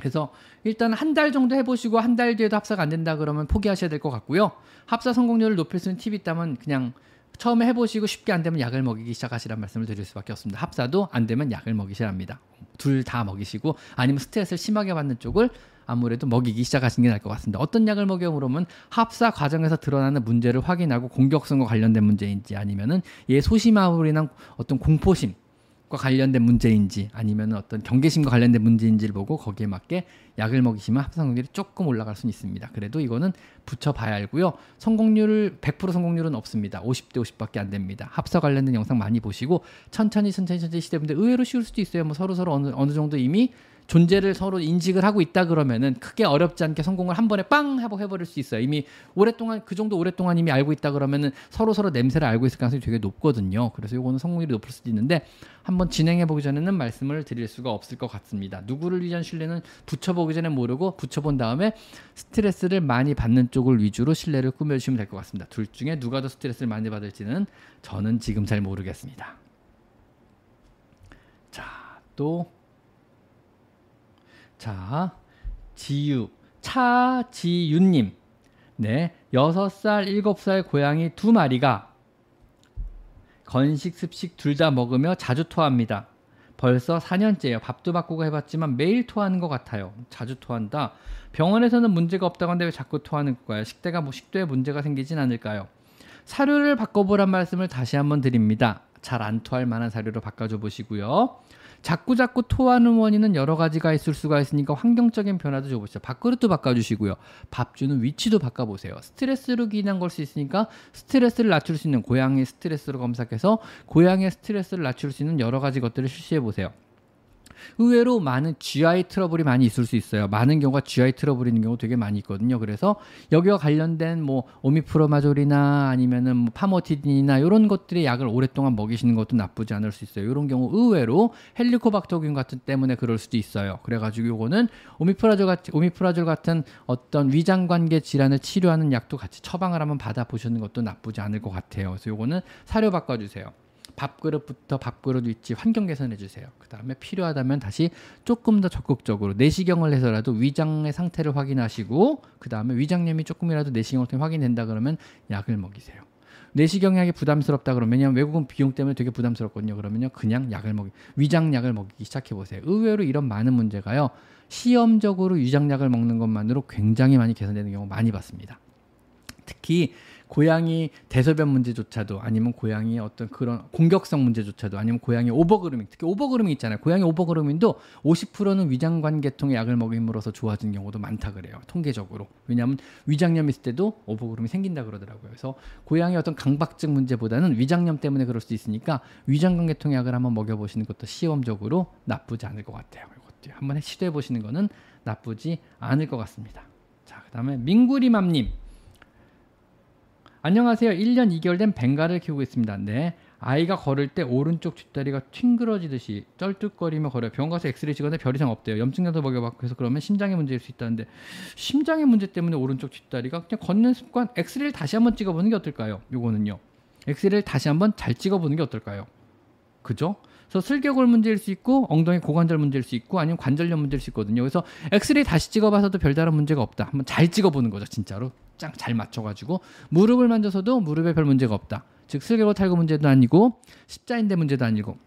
[SPEAKER 1] 그래서 일단 한 달 정도 해보시고 한 달 뒤에도 합사가 안 된다 그러면 포기하셔야 될 것 같고요. 합사 성공률을 높일 수 있는 팁이 있다면 그냥 처음에 해보시고 쉽게 안 되면 약을 먹이기 시작하시란 말씀을 드릴 수밖에 없습니다. 합사도 안 되면 약을 먹이시랍니다. 둘 다 먹이시고 아니면 스트레스를 심하게 받는 쪽을 아무래도 먹이기 시작하시는 게 나을 것 같습니다. 어떤 약을 먹여 물으면 합사 과정에서 드러나는 문제를 확인하고 공격성과 관련된 문제인지 아니면은 얘 소심함으로 인한 어떤 공포심 과 관련된 문제인지 아니면 어떤 경계심과 관련된 문제인지를 보고 거기에 맞게 약을 먹이시면 합성 확률이 조금 올라갈 수는 있습니다. 그래도 이거는 붙여봐야 알고요. 성공률 100% 성공률은 없습니다. 50대 50밖에 안 됩니다. 합사 관련된 영상 많이 보시고 천천히 천천히 천천히 시대분들 의외로 쉬울 수도 있어요. 뭐 서로 서로 어느 어느 정도 이미 존재를 서로 인식을 하고 있다 그러면은 크게 어렵지 않게 성공을 한 번에 빵 하고 해버릴 수 있어요. 이미 오랫동안 그 정도 오랫동안 이미 알고 있다 그러면은 서로 서로 냄새를 알고 있을 가능성이 되게 높거든요. 그래서 이거는 성공률이 높을 수도 있는데 한번 진행해 보기 전에는 말씀을 드릴 수가 없을 것 같습니다. 누구를 위한 신뢰는 붙여보기 전에 모르고 붙여본 다음에 스트레스를 많이 받는 쪽을 위주로 신뢰를 꾸며주시면 될 것 같습니다. 둘 중에 누가 더 스트레스를 많이 받을지는 저는 지금 잘 모르겠습니다. 자, 또 자, 지유, 차지윤님. 네, 6살, 7살 고양이 두 마리가 건식, 습식 둘 다 먹으며 자주 토합니다. 벌써 4년째예요. 밥도 바꾸고 해봤지만 매일 토하는 것 같아요. 자주 토한다. 병원에서는 문제가 없다고 하는데 왜 자꾸 토하는 거예요? 식대가 뭐 식도에 문제가 생기진 않을까요? 사료를 바꿔보란 말씀을 다시 한번 드립니다. 잘 안 토할 만한 사료로 바꿔줘 보시고요. 자꾸 자꾸 토하는 원인은 여러 가지가 있을 수가 있으니까 환경적인 변화도 줘보시죠. 밥그릇도 바꿔주시고요. 밥 주는 위치도 바꿔보세요. 스트레스로 기인한 걸 수 있으니까 스트레스를 낮출 수 있는 고양이 스트레스로 검색해서 고양이의 스트레스를 낮출 수 있는 여러 가지 것들을 실시해 보세요. 의외로 많은 GI 트러블이 많이 있을 수 있어요. 많은 경우가 GI 트러블이 있는 경우 되게 많이 있거든요. 그래서 여기와 관련된 뭐 오미프로마졸이나 아니면은 뭐 파모티딘이나 이런 것들의 약을 오랫동안 먹이시는 것도 나쁘지 않을 수 있어요. 이런 경우 의외로 헬리코박터균 같은 때문에 그럴 수도 있어요. 그래가지고 요거는 오미프라졸 같은 오미프라졸 같은 어떤 위장관계 질환을 치료하는 약도 같이 처방을 한번 받아보시는 것도 나쁘지 않을 것 같아요. 그래서 요거는 사료 바꿔주세요. 밥그릇부터 밥그릇 위치 환경 개선해 주세요. 그 다음에 필요하다면 다시 조금 더 적극적으로 내시경을 해서라도 위장의 상태를 확인하시고 그 다음에 위장염이 조금이라도 내시경을 통해 확인된다 그러면 약을 먹이세요. 내시경약이 부담스럽다 그러면 왜냐하면 외국은 비용 때문에 되게 부담스럽거든요. 그러면요 그냥 약을 먹이 위장약을 먹이기 시작해 보세요. 의외로 이런 많은 문제가요 시험적으로 위장약을 먹는 것만으로 굉장히 많이 개선되는 경우 많이 봤습니다. 특히 고양이 대소변 문제조차도 아니면 고양이 어떤 그런 공격성 문제조차도 아니면 고양이 overgrooming 특히 overgrooming 있잖아요. 고양이 overgrooming도 50%는 위장관계통의 약을 먹임으로써 좋아지는 경우도 많다 그래요. 통계적으로. 왜냐하면 위장염 있을 때도 overgrooming 생긴다 그러더라고요. 그래서 고양이 어떤 강박증 문제보다는 위장염 때문에 그럴 수 있으니까 위장관계통 약을 한번 먹여보시는 것도 시험적으로 나쁘지 않을 것 같아요. 이것도 한번 시도해 보시는 거는 나쁘지 않을 것 같습니다. 자, 그다음에 민구리맘님. 안녕하세요. 1년 2개월 된 벵가를 키우고 있습니다. 네. 아이가 걸을 때 오른쪽 뒷다리가 튕그러지듯이 쩔뚝거리며 걸어요. 병원 가서 엑스레이 찍었는데 별 이상 없대요. 염증약도 먹여봤고 해서 그러면 심장의 문제일 수 있다는데 심장의 문제 때문에 오른쪽 뒷다리가 그냥 걷는 습관 엑스레이를 다시 한번 찍어보는 게 어떨까요? 요거는요. 엑스레이를 다시 한번 잘 찍어보는 게 어떨까요? 그죠? 그래서 슬개골 문제일 수 있고 엉덩이 고관절 문제일 수 있고 아니면 관절염 문제일 수 있거든요. 그래서 엑스레이 다시 찍어봐서도 별다른 문제가 없다. 한번 잘 찍어보는 거죠, 진짜로. 짱 잘 맞춰가지고 무릎을 만져서도 무릎에 별 문제가 없다. 즉 슬개골 탈구 문제도 아니고 십자인대 문제도 아니고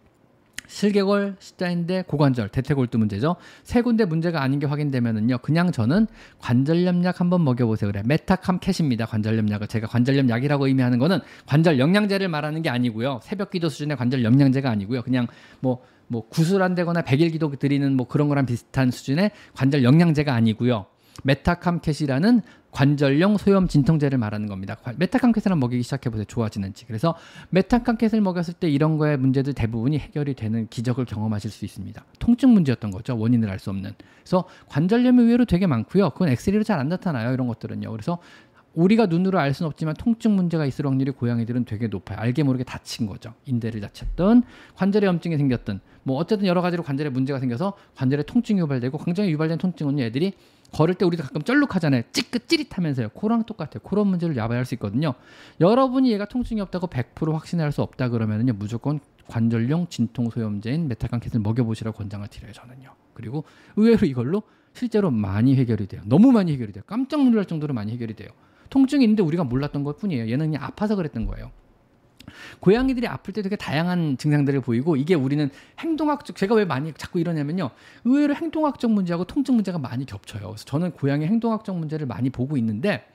[SPEAKER 1] 슬개골, 십자인대, 고관절, 대퇴골두 문제죠. 세 군데 문제가 아닌 게 확인되면은요. 그냥 저는 관절염약 한번 먹여보세요. 그래. 메타캄캣입니다. 관절염약을 제가 관절염 약이라고 의미하는 거는 관절 영양제를 말하는 게 아니고요. 새벽 기도 수준의 관절 영양제가 아니고요. 그냥 뭐 뭐 굿을 한다거나 백일 기도 드리는 뭐 그런 거랑 비슷한 수준의 관절 영양제가 아니고요. Metacam Cat이라는 관절용 소염 진통제를 말하는 겁니다. Metacam Cat을 먹이기 시작해 보세요. 좋아지는지. 그래서 Metacam Cat을 먹였을 때 이런 거의 문제들 대부분이 해결이 되는 기적을 경험하실 수 있습니다. 통증 문제였던 거죠. 원인을 알 수 없는. 그래서 관절염이 의외로 되게 많고요. 그건 엑스레이로 잘 안 나타나요. 이런 것들은요. 그래서 우리가 눈으로 알 수는 없지만 통증 문제가 있을 확률이 고양이들은 되게 높아요. 알게 모르게 다친 거죠. 인대를 다쳤던 관절에 염증이 생겼던 뭐 어쨌든 여러 가지로 관절에 문제가 생겨서 관절에 통증이 유발되고 관절에 유발된 통증은 애들이 걸을 때 우리도 가끔 쩔룩하잖아요. 찌끗 찌릿하면서요. 그거랑 똑같아요. 그런 문제를 유발할 수 있거든요. 여러분이 얘가 통증이 없다고 100% 확신할 수 없다 그러면은요. 무조건 관절용 진통 소염제인 Metacam Cat을 먹여보시라고 권장을 드려요. 저는요. 그리고 의외로 이걸로 실제로 많이 해결이 돼요. 너무 많이 해결이 돼요. 깜짝 놀랄 정도로 많이 해결이 돼요. 통증이 있는데 우리가 몰랐던 것 뿐이에요. 얘는 그냥 아파서 그랬던 거예요. 고양이들이 아플 때 되게 다양한 증상들을 보이고 이게 우리는 행동학적 제가 왜 많이 자꾸 이러냐면요. 의외로 행동학적 문제하고 통증 문제가 많이 겹쳐요. 그래서 저는 고양이 행동학적 문제를 많이 보고 있는데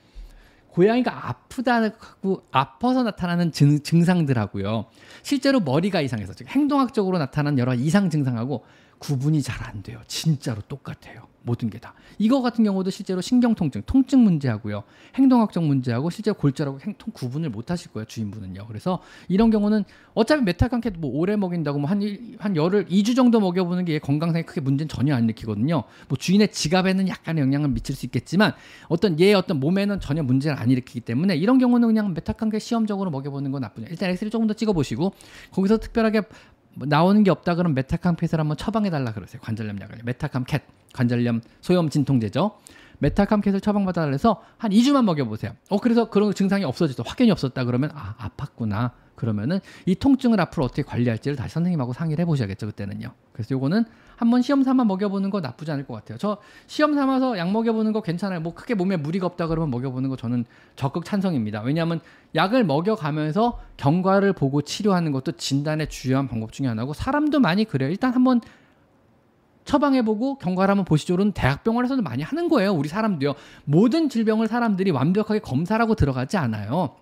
[SPEAKER 1] 고양이가 아프다고 아파서 나타나는 증, 증상들하고요. 실제로 머리가 이상해서 즉 행동학적으로 나타난 여러 이상 증상하고 구분이 잘 안 돼요. 진짜로 똑같아요 모든 게 다. 이거 같은 경우도 실제로 신경통증, 통증 문제하고요. 행동학적 문제하고 실제 골절하고 행통 구분을 못 하실 거예요, 주인분은요. 그래서 이런 경우는 어차피 Metacam Cat 뭐 오래 먹인다고 뭐 한, 한 열흘, 2주 정도 먹여보는 게 건강상에 크게 문제는 전혀 안 일으키거든요. 뭐 주인의 지갑에는 약간의 영향을 미칠 수 있겠지만 어떤 얘 어떤 몸에는 전혀 문제를 안 일으키기 때문에 이런 경우는 그냥 Metacam Cat 시험적으로 먹여보는 건 나쁘냐. 일단 엑스레이를 조금 더 찍어보시고 거기서 특별하게 뭐 나오는 게 없다 그러면 메타캄캣을 한번 처방해 달라 그러세요. 관절염 약을. 메타캄캣 관절염 소염 진통제죠. 메타캄캣을 처방받아 달래서 한 2주만 먹여 보세요. 어 그래서 그런 증상이 없어졌어. 확연히 없었다 그러면 아, 아팠구나. 그러면은 이 통증을 앞으로 어떻게 관리할지를 다시 선생님하고 상의를 해 보셔야겠죠. 그때는요. 그래서 요거는 한번 시험 삼아 먹여보는 거 나쁘지 않을 것 같아요. 저 시험 삼아서 약 먹여보는 거 괜찮아요. 뭐 크게 몸에 무리가 없다 그러면 먹여보는 거 저는 적극 찬성입니다. 왜냐하면 약을 먹여가면서 경과를 보고 치료하는 것도 진단의 주요한 방법 중에 하나고 사람도 많이 그래요. 일단 한번 처방해보고 경과를 한번 보시죠는 대학병원에서도 많이 하는 거예요. 우리 사람도요. 모든 질병을 사람들이 완벽하게 검사라고 들어가지 않아요.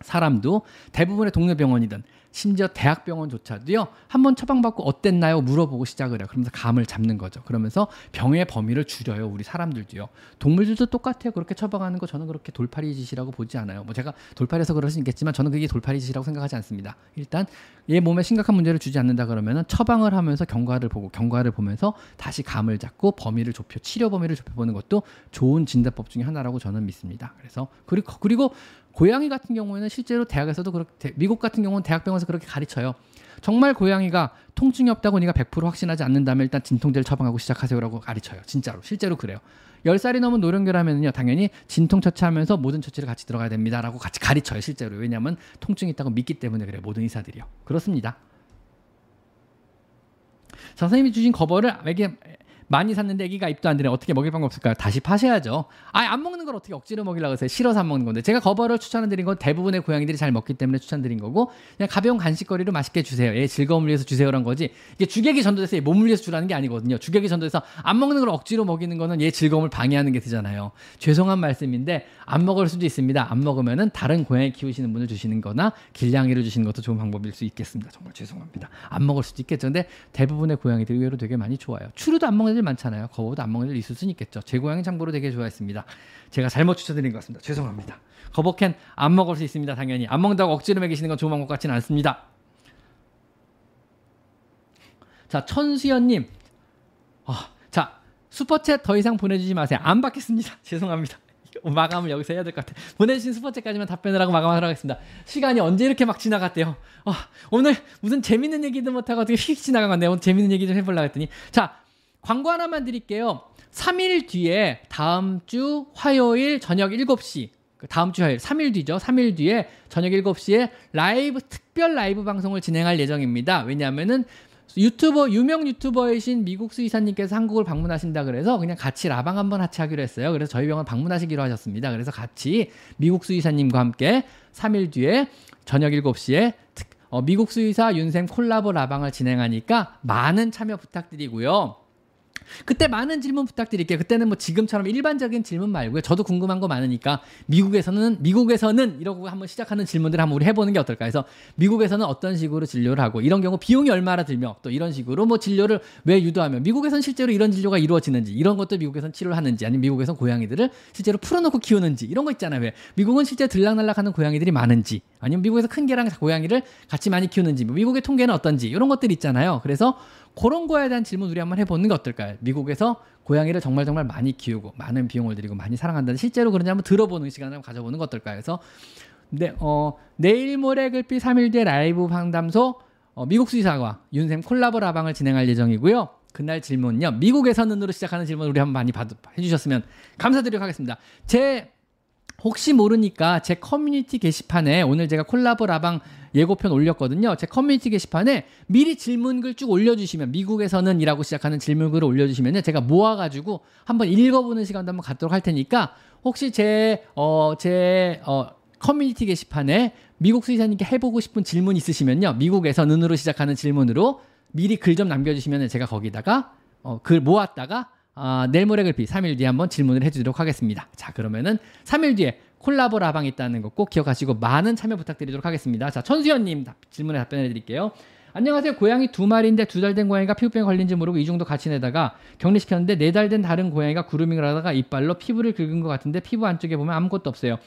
[SPEAKER 1] 사람도 대부분의 동네 병원이든 심지어 대학병원조차도요 한번 처방받고 어땠나요? 물어보고 시작을 해요. 그러면서 감을 잡는 거죠. 그러면서 병의 범위를 줄여요 우리 사람들도요. 동물들도 똑같아요. 그렇게 처방하는 거 저는 그렇게 돌팔이 짓이라고 보지 않아요. 뭐 제가 돌팔이서 그럴 수 있겠지만 저는 그게 돌팔이 짓이라고 생각하지 않습니다. 일단 얘 몸에 심각한 문제를 주지 않는다 그러면은 처방을 하면서 경과를 보고 경과를 보면서 다시 감을 잡고 범위를 좁혀 치료 범위를 좁혀보는 것도 좋은 진단법 중에 하나라고 저는 믿습니다. 그래서 그리고 그리고 고양이 같은 경우에는 실제로 대학에서도 그렇게 미국 같은 경우는 대학병원에서 그렇게 가르쳐요. 정말 고양이가 통증이 없다고 네가 100% 확신하지 않는다면 일단 진통제를 처방하고 시작하세요라고 가르쳐요. 진짜로 실제로 그래요. 10살이 넘은 노령교라면요. 당연히 진통 처치하면서 모든 처치를 같이 들어가야 됩니다라고 같이 가르쳐요. 실제로. 왜냐하면 통증이 있다고 믿기 때문에 그래요. 모든 의사들이요. 그렇습니다. 선생님이 주신 거버를 많이 샀는데 애기가 입도 안 되네. 어떻게 먹일 방법 없을까요? 다시 파셔야죠. 아, 안 먹는 걸 어떻게 억지로 먹이려고 하세요? 싫어서 안 먹는 건데. 제가 거버를 추천드린 건 대부분의 고양이들이 잘 먹기 때문에 추천드린 거고 그냥 가벼운 간식거리를 맛있게 주세요. 얘 즐거움을 위해서 주세요란 거지. 이게 주객이 전도돼서 얘 몸을 위해서 주라는 게 아니거든요. 주객이 전도돼서 안 먹는 걸 억지로 먹이는 거는 얘 즐거움을 방해하는 게 되잖아요. 죄송한 말씀인데 안 먹을 수도 있습니다. 안 먹으면은 다른 고양이 키우시는 분을 주시는 거나 길냥이를 주시는 것도 좋은 방법일 수 있겠습니다. 정말 죄송합니다. 안 먹을 수도 있겠죠. 근데 대부분의 고양이들이 의외로 되게 많이 좋아요. 추루도 안 먹는 애들 많잖아요. 거보다 안 먹는 애들 있을 수는 있겠죠. 제 고양이 참고로 되게 좋아했습니다. 제가 잘못 추천드린 것 같습니다. 죄송합니다. 거버캔 안 먹을 수 있습니다. 당연히 안 먹는다고 억지로 먹이시는 건 좋은 방법 같지는 않습니다. 자 천수연님, 아, 자 슈퍼챗 더 이상 보내주지 마세요. 안 받겠습니다. 죄송합니다. 마감을 여기서 해야 될 것 같아요. 보내주신 스포츠까지만 답변을 하고 마감하도록 하겠습니다. 시간이 언제 이렇게 막 지나갔대요. 어, 오늘 무슨 재밌는 얘기도 못하고 어떻게 휙 지나간 건데 오늘 재밌는 얘기 좀 해보려고 했더니 자 광고 하나만 드릴게요. 3일 뒤에 다음 주 화요일 저녁 7시 그 다음 주 화요일 3일 뒤죠. 3일 뒤에 저녁 7시에 라이브 특별 라이브 방송을 진행할 예정입니다. 왜냐하면은 유튜버 유명 유튜버이신 미국 수의사님께서 한국을 방문하신다 그래서 그냥 같이 라방 한번 하치하기로 했어요. 그래서 저희 병원 방문하시기로 하셨습니다. 그래서 같이 미국 수의사님과 함께 3일 뒤에 저녁 7시에 특, 어, 미국 수의사 윤생 콜라보 라방을 진행하니까 많은 참여 부탁드리고요. 그때 많은 질문 부탁드릴게요. 그때는 뭐 지금처럼 일반적인 질문 말고요. 저도 궁금한 거 많으니까 미국에서는 미국에서는 이러고 한번 시작하는 질문들 한번 우리 해보는 게 어떨까 해서 미국에서는 어떤 식으로 진료를 하고 이런 경우 비용이 얼마나 들며 또 이런 식으로 뭐 진료를 왜 유도하며 미국에서는 실제로 이런 진료가 이루어지는지 이런 것도 미국에서는 치료를 하는지 아니면 미국에서 고양이들을 실제로 풀어놓고 키우는지 이런 거 있잖아요. 왜 미국은 실제 들락날락하는 고양이들이 많은지 아니면 미국에서 큰 개랑 고양이를 같이 많이 키우는지 뭐 미국의 통계는 어떤지 이런 것들 있잖아요. 그래서 그런 거에 대한 질문 우리 한번 해보는 게 어떨까요? 미국에서 고양이를 정말 정말 많이 키우고 많은 비용을 들이고 많이 사랑한다는 실제로 그런지 한번 들어보는 시간을 한번 가져보는 거 어떨까요? 그래서 네, 어, 내일 모레 글피 3일 뒤에 라이브 상담소 어, 미국 수의사와 윤샘 콜라보 라방을 진행할 예정이고요. 그날 질문요. 미국에서 는으로 시작하는 질문 우리 한번 많이 받, 해주셨으면 감사드리도록 하겠습니다. 제 혹시 모르니까 제 커뮤니티 게시판에 오늘 제가 콜라보 라방 예고편 올렸거든요. 제 커뮤니티 게시판에 미리 질문글 쭉 올려주시면 미국에서는 이라고 시작하는 질문글을 올려주시면 제가 모아가지고 한번 읽어보는 시간도 한번 갖도록 할 테니까 혹시 제, 어, 제, 어, 커뮤니티 게시판에 미국 수의사님께 해보고 싶은 질문 있으시면요. 미국에서 는으로 시작하는 질문으로 미리 글 좀 남겨주시면 제가 거기다가 어, 글 모았다가 아, 내일 모레 글피 3일 뒤에 한번 질문을 해주도록 하겠습니다. 자, 그러면은 3일 뒤에 콜라보 라방 있다는 거 꼭 기억하시고 많은 참여 부탁드리도록 하겠습니다. 자, 천수연님 질문에 답변해 드릴게요. 안녕하세요. 고양이 두 마리인데 두 달 된 고양이가 피부병 걸린지 모르고 이중도 같이 내다가 격리시켰는데 네 달 된 다른 고양이가 grooming을 하다가 이빨로 피부를 긁은 것 같은데 피부 안쪽에 보면 아무것도 없어요.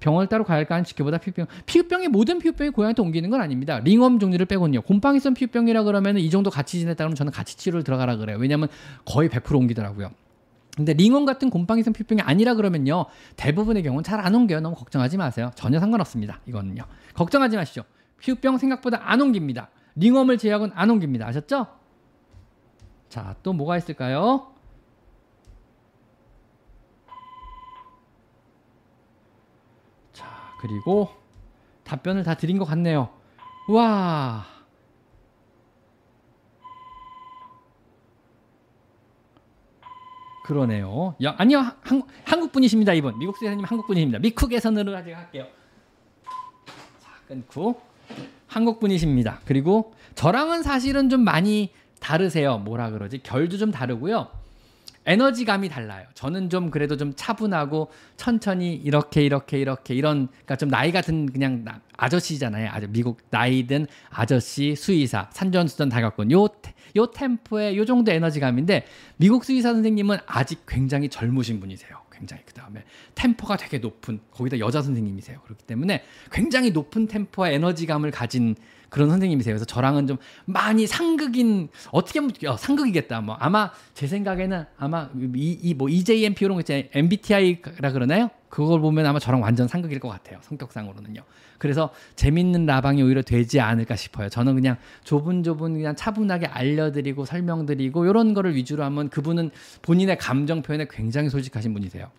[SPEAKER 1] 병원을 따로 가야 할까 하는 지켜보다 피부병. 피부병이 모든 피부병이 고양이한테 옮기는 건 아닙니다. 링웜 종류를 빼곤요. 곰팡이성 피부병이라 그러면 이 정도 같이 지냈다 그러면 저는 같이 치료를 들어가라 그래요. 왜냐하면 거의 100% 옮기더라고요. 근데 링원 같은 곰팡이성 피부병이 아니라 그러면요 대부분의 경우는 잘 안 옮겨요. 너무 걱정하지 마세요. 전혀 상관없습니다 이거는요. 걱정하지 마시죠 피부병 생각보다 안 옮깁니다. 링웜을 제약은 안 옮깁니다. 아셨죠? 자 또 뭐가 있을까요? 자 그리고 답변을 다 드린 것 같네요. 와 그러네요. 야, 아니요. 한, 한국 분이십니다, 이분. 미국 수사님 한국 분이십니다. 미국에서는 아직 할게요. 자, 끊고. 한국 분이십니다. 그리고 저랑은 사실은 좀 많이 다르세요. 뭐라 그러지? 결도 좀 다르고요. 에너지감이 달라요. 저는 좀 그래도 좀 차분하고 천천히 이렇게 이렇게 이렇게 이런 그러니까 좀 나이 같은 그냥 아저씨잖아요. 아주 미국 나이든 아저씨 수의사 산전수전 다 겪은 요, 요 템포의 요 정도 에너지감인데 미국 수의사 선생님은 아직 굉장히 젊으신 분이세요. 굉장히 그 다음에 템포가 되게 높은 거기다 여자 선생님이세요. 그렇기 때문에 굉장히 높은 템포와 에너지감을 가진 그런 선생님이세요. 그래서 저랑은 좀 많이 상극인 어떻게 보면 어, 상극이겠다. 뭐 아마 제 생각에는 아마 이뭐 EJMP 이런 거 있잖아요. MBTI라 그러나요? 그걸 보면 아마 저랑 완전 상극일 것 같아요. 성격상으로는요. 그래서 재밌는 라방이 오히려 되지 않을까 싶어요. 저는 그냥 조분조분 그냥 차분하게 알려드리고 설명드리고 이런 거를 위주로 하면 그분은 본인의 감정 표현에 굉장히 솔직하신 분이세요.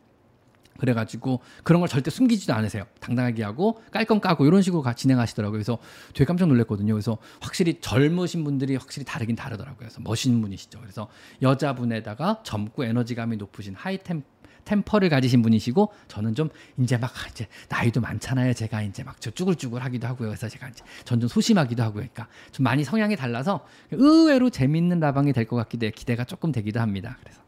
[SPEAKER 1] 그래가지고 그런 걸 절대 숨기지도 않으세요. 당당하게 하고 깔끔 까고 이런 식으로 진행하시더라고요. 그래서 되게 깜짝 놀랐거든요. 그래서 확실히 젊으신 분들이 확실히 다르긴 다르더라고요. 그래서 멋있는 분이시죠. 그래서 여자분에다가 젊고 에너지감이 높으신 하이템 템퍼를 가지신 분이시고 저는 좀 이제 막 이제 나이도 많잖아요. 제가 이제 막 쭈글쭈글 하기도 하고요. 그래서 제가 이제 전좀 소심하기도 하고요. 그러니까 좀 많이 성향이 달라서 의외로 재밌는 라방이 될 것 같기도 해 기대가 조금 되기도 합니다. 그래서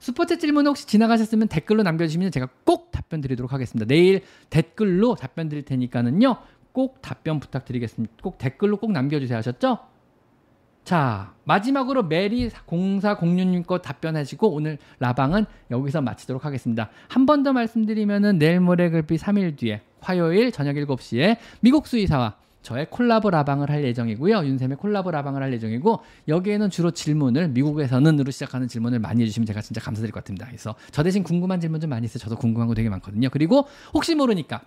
[SPEAKER 1] 슈퍼챗 질문 혹시 지나가셨으면 댓글로 남겨주시면 제가 꼭 답변 드리도록 하겠습니다. 내일 댓글로 답변 드릴 테니까는요. 꼭 답변 부탁드리겠습니다. 꼭 댓글로 꼭 남겨주세요. 하셨죠? 자, 마지막으로 메리 0406님 거 답변하시고 오늘 라방은 여기서 마치도록 하겠습니다. 한 번 더 말씀드리면은 내일 모레 글피 3일 뒤에 화요일 저녁 7시에 미국 수의사와 저의 콜라보 라방을 할 예정이고요. 윤쌤의 콜라보 라방을 할 예정이고 여기에는 주로 질문을 미국에서는으로 시작하는 질문을 많이 해주시면 제가 진짜 감사드릴 것 같습니다. 그래서 저 대신 궁금한 질문 좀 많이 있어요. 저도 궁금한 거 되게 많거든요. 그리고 혹시 모르니까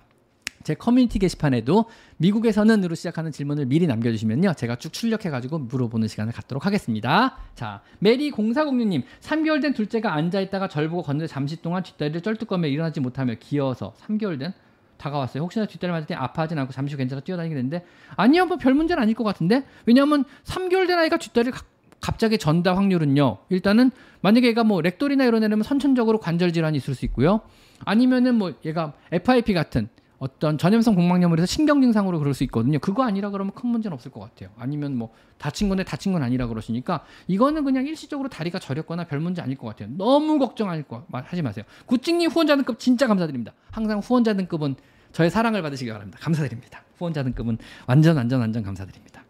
[SPEAKER 1] 제 커뮤니티 게시판에도 미국에서는으로 시작하는 질문을 미리 남겨주시면요. 제가 쭉 출력해가지고 물어보는 시간을 갖도록 하겠습니다. 자, 메리 0406님. 3개월 된 둘째가 앉아있다가 절 보고 걷는데 잠시 동안 뒷다리를 쩔뚝거리며 일어나지 못하며 기어서 3개월 된 다가왔어요. 혹시나 뒷다리 맞을 때 아파하진 않고 잠시 괜찮아 뛰어다니게 되는데 아니요, 뭐 별 문제는 아닐 것 같은데 왜냐하면 3개월 된 아이가 뒷다리를 가, 갑자기 전다 확률은요. 일단은 만약에 얘가 뭐 Ragdoll이나 이런 애라면 선천적으로 관절 질환이 있을 수 있고요. 아니면은 뭐 얘가 FIP 같은 어떤 전염성 공막염을 해서 신경 증상으로 그럴 수 있거든요. 그거 아니라 그러면 큰 문제는 없을 것 같아요. 아니면 뭐 다친 건데 다친 건 아니라 그러시니까 이거는 그냥 일시적으로 다리가 저렸거나 별 문제 아닐 것 같아요. 너무 걱정 하지 마세요. 구찡님 후원자 등급 진짜 감사드립니다. 항상 후원자 등급은 저의 사랑을 받으시기 바랍니다. 감사드립니다. 후원자 등급은 완전 완전 완전 감사드립니다.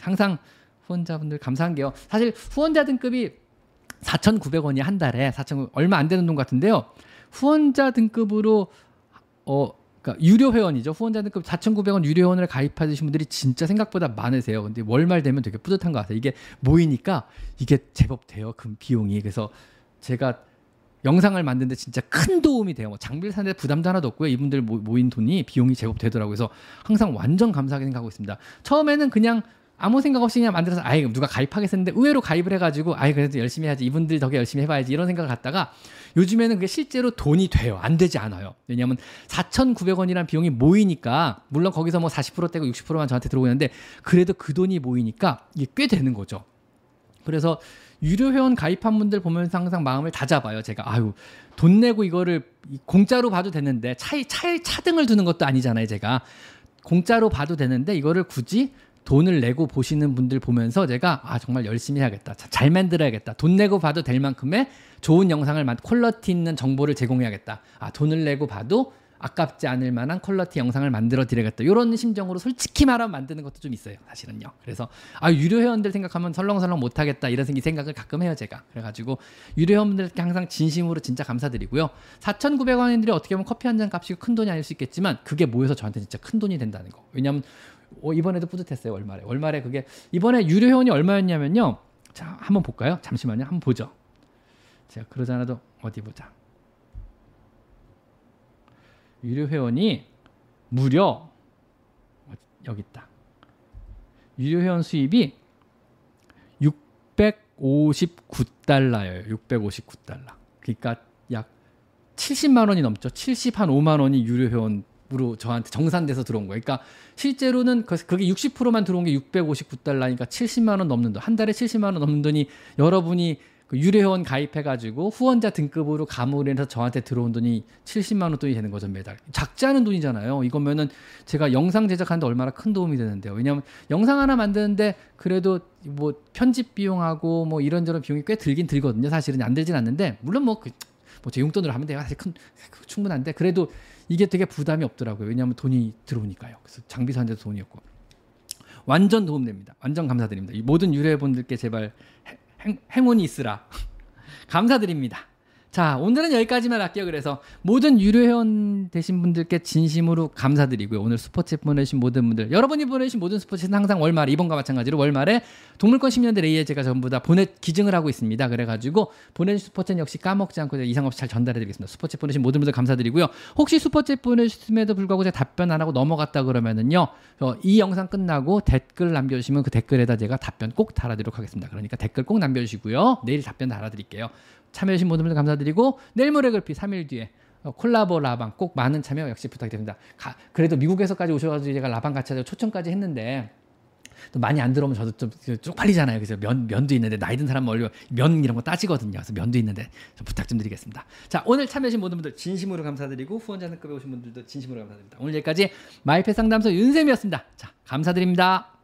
[SPEAKER 1] 항상 후원자분들 감사한 게요. 사실 후원자 등급이 4,900원이 한 달에 4,000 얼마 안 되는 돈 같은데요. 후원자 등급으로 어 그러니까 유료 회원이죠. 후원자 등급 4,900원 유료 회원을 가입하신 분들이 진짜 생각보다 많으세요. 근데 월말 되면 되게 뿌듯한 것 같아요. 이게 모이니까 이게 제법 돼요. 그 비용이. 그래서 제가 영상을 만드는데 진짜 큰 도움이 돼요. 뭐 장비를 사는데 부담도 하나도 없고요. 이분들 모인 돈이 비용이 제법 되더라고요. 그래서 항상 완전 감사하게 생각하고 있습니다. 처음에는 그냥 아무 생각 없이 그냥 만들어서 아예 누가 가입하겠었는데 의외로 가입을 해가지고 아예 그래도 열심히 해야지 이분들 덕에 열심히 해봐야지 이런 생각을 갖다가 요즘에는 그게 실제로 돈이 돼요. 안 되지 않아요. 왜냐하면 4,900원이라는 비용이 모이니까 물론 거기서 뭐 40% 떼고 60%만 저한테 들어오는데 그래도 그 돈이 모이니까 이게 꽤 되는 거죠. 그래서 유료 회원 가입한 분들 보면서 항상 마음을 다잡아요 제가. 아유 돈 내고 이거를 공짜로 봐도 되는데 차이 차이 차등을 두는 것도 아니잖아요 제가. 공짜로 봐도 되는데 이거를 굳이 돈을 내고 보시는 분들 보면서 제가 아 정말 열심히 해야겠다. 잘 만들어야겠다. 돈 내고 봐도 될 만큼의 좋은 영상을 만 퀄러티 있는 정보를 제공해야겠다. 아 돈을 내고 봐도 아깝지 않을 만한 퀄러티 영상을 만들어 드려야겠다. 이런 심정으로 솔직히 말하면 만드는 것도 좀 있어요 사실은요. 그래서 아 유료 회원들 생각하면 설렁설렁 못하겠다 이런 생각을 가끔 해요 제가. 그래가지고 유료 회원분들께 항상 진심으로 진짜 감사드리고요. 4,900원인들이 어떻게 보면 커피 한 잔 값이 큰 돈이 아닐 수 있겠지만 그게 모여서 저한테 진짜 큰 돈이 된다는 거. 왜냐하면 어, 이번에도 뿌듯했어요 월말에. 월말에 그게 이번에 유료 회원이 얼마였냐면요. 자 한번 볼까요? 잠시만요. 한번 보죠. 제가 그러지 않아도 어디 보자. 유료 회원이 무려 어, 여기 있다. 유료 회원 수입이 659달러예요. 659달러. 그러니까 약 70만 원이 넘죠. 70 한 5만 원이 유료 회원 으로 저한테 정산돼서 들어온 거예요. 그러니까 실제로는 그, 그게 60%만 들어온 게 659달러니까 70만 원 넘는 돈. 한 달에 70만 원 넘는 돈이 여러분이 그 유료회원 가입해가지고 후원자 등급으로 가입을 해서 저한테 들어온 돈이 70만 원 돈이 되는 거죠 매달. 작지 않은 돈이잖아요. 이거면은 제가 영상 제작하는데 얼마나 큰 도움이 되는데요. 왜냐하면 영상 하나 만드는데 그래도 뭐 편집 비용하고 뭐 이런저런 비용이 꽤 들긴 들거든요. 사실은 안 들진 않는데 물론 뭐그 뭐제 용돈으로 하면 돼요. 사실 큰 충분한데 그래도 이게 되게 부담이 없더라고요. 왜냐하면 돈이 들어오니까요. 그래서 장비 사는 데도 돈이 없고 완전 도움됩니다. 완전 감사드립니다. 이 모든 유료분들께 제발 행, 행운이 있으라. 감사드립니다. 자, 오늘은 여기까지만 할게요. 그래서 모든 유료 회원 되신 분들께 진심으로 감사드리고요. 오늘 슈퍼챗 보내신 모든 분들, 여러분이 보내신 모든 슈퍼챗은 항상 월말에 이번과 마찬가지로 월말에 동물권 10년대 레이에 제가 전부 다 보내 기증을 하고 있습니다. 그래가지고 보내신 슈퍼챗 역시 까먹지 않고 이상 없이 잘 전달해드리겠습니다. 슈퍼챗 보내신 모든 분들 감사드리고요. 혹시 슈퍼챗 보내셨음에도 불구하고 제가 답변 안 하고 넘어갔다 그러면은요, 어, 이 영상 끝나고 댓글 남겨주시면 그 댓글에다 제가 답변 꼭 달아드리도록 하겠습니다. 그러니까 댓글 꼭 남겨주시고요. 내일 답변 달아드릴게요. 참여해주신 모든 분들 감사드리고 내일 모레 글피 3일 뒤에 어, 콜라보 라방 꼭 많은 참여 역시 부탁드립니다. 가, 그래도 미국에서까지 오셔가지고 제가 라방 같이 하자 초청까지 했는데 또 많이 안 들어오면 저도 좀 쪽팔리잖아요. 그래서 면, 면도 있는데 나이 든 사람 멀리 면 이런 거 따지거든요. 그래서 면도 있는데 좀 부탁 좀 드리겠습니다. 자 오늘 참여해주신 모든 분들 진심으로 감사드리고 후원자 등급에 오신 분들도 진심으로 감사드립니다. 오늘 여기까지 마이펫 상담소 윤쌤이었습니다. 자 감사드립니다.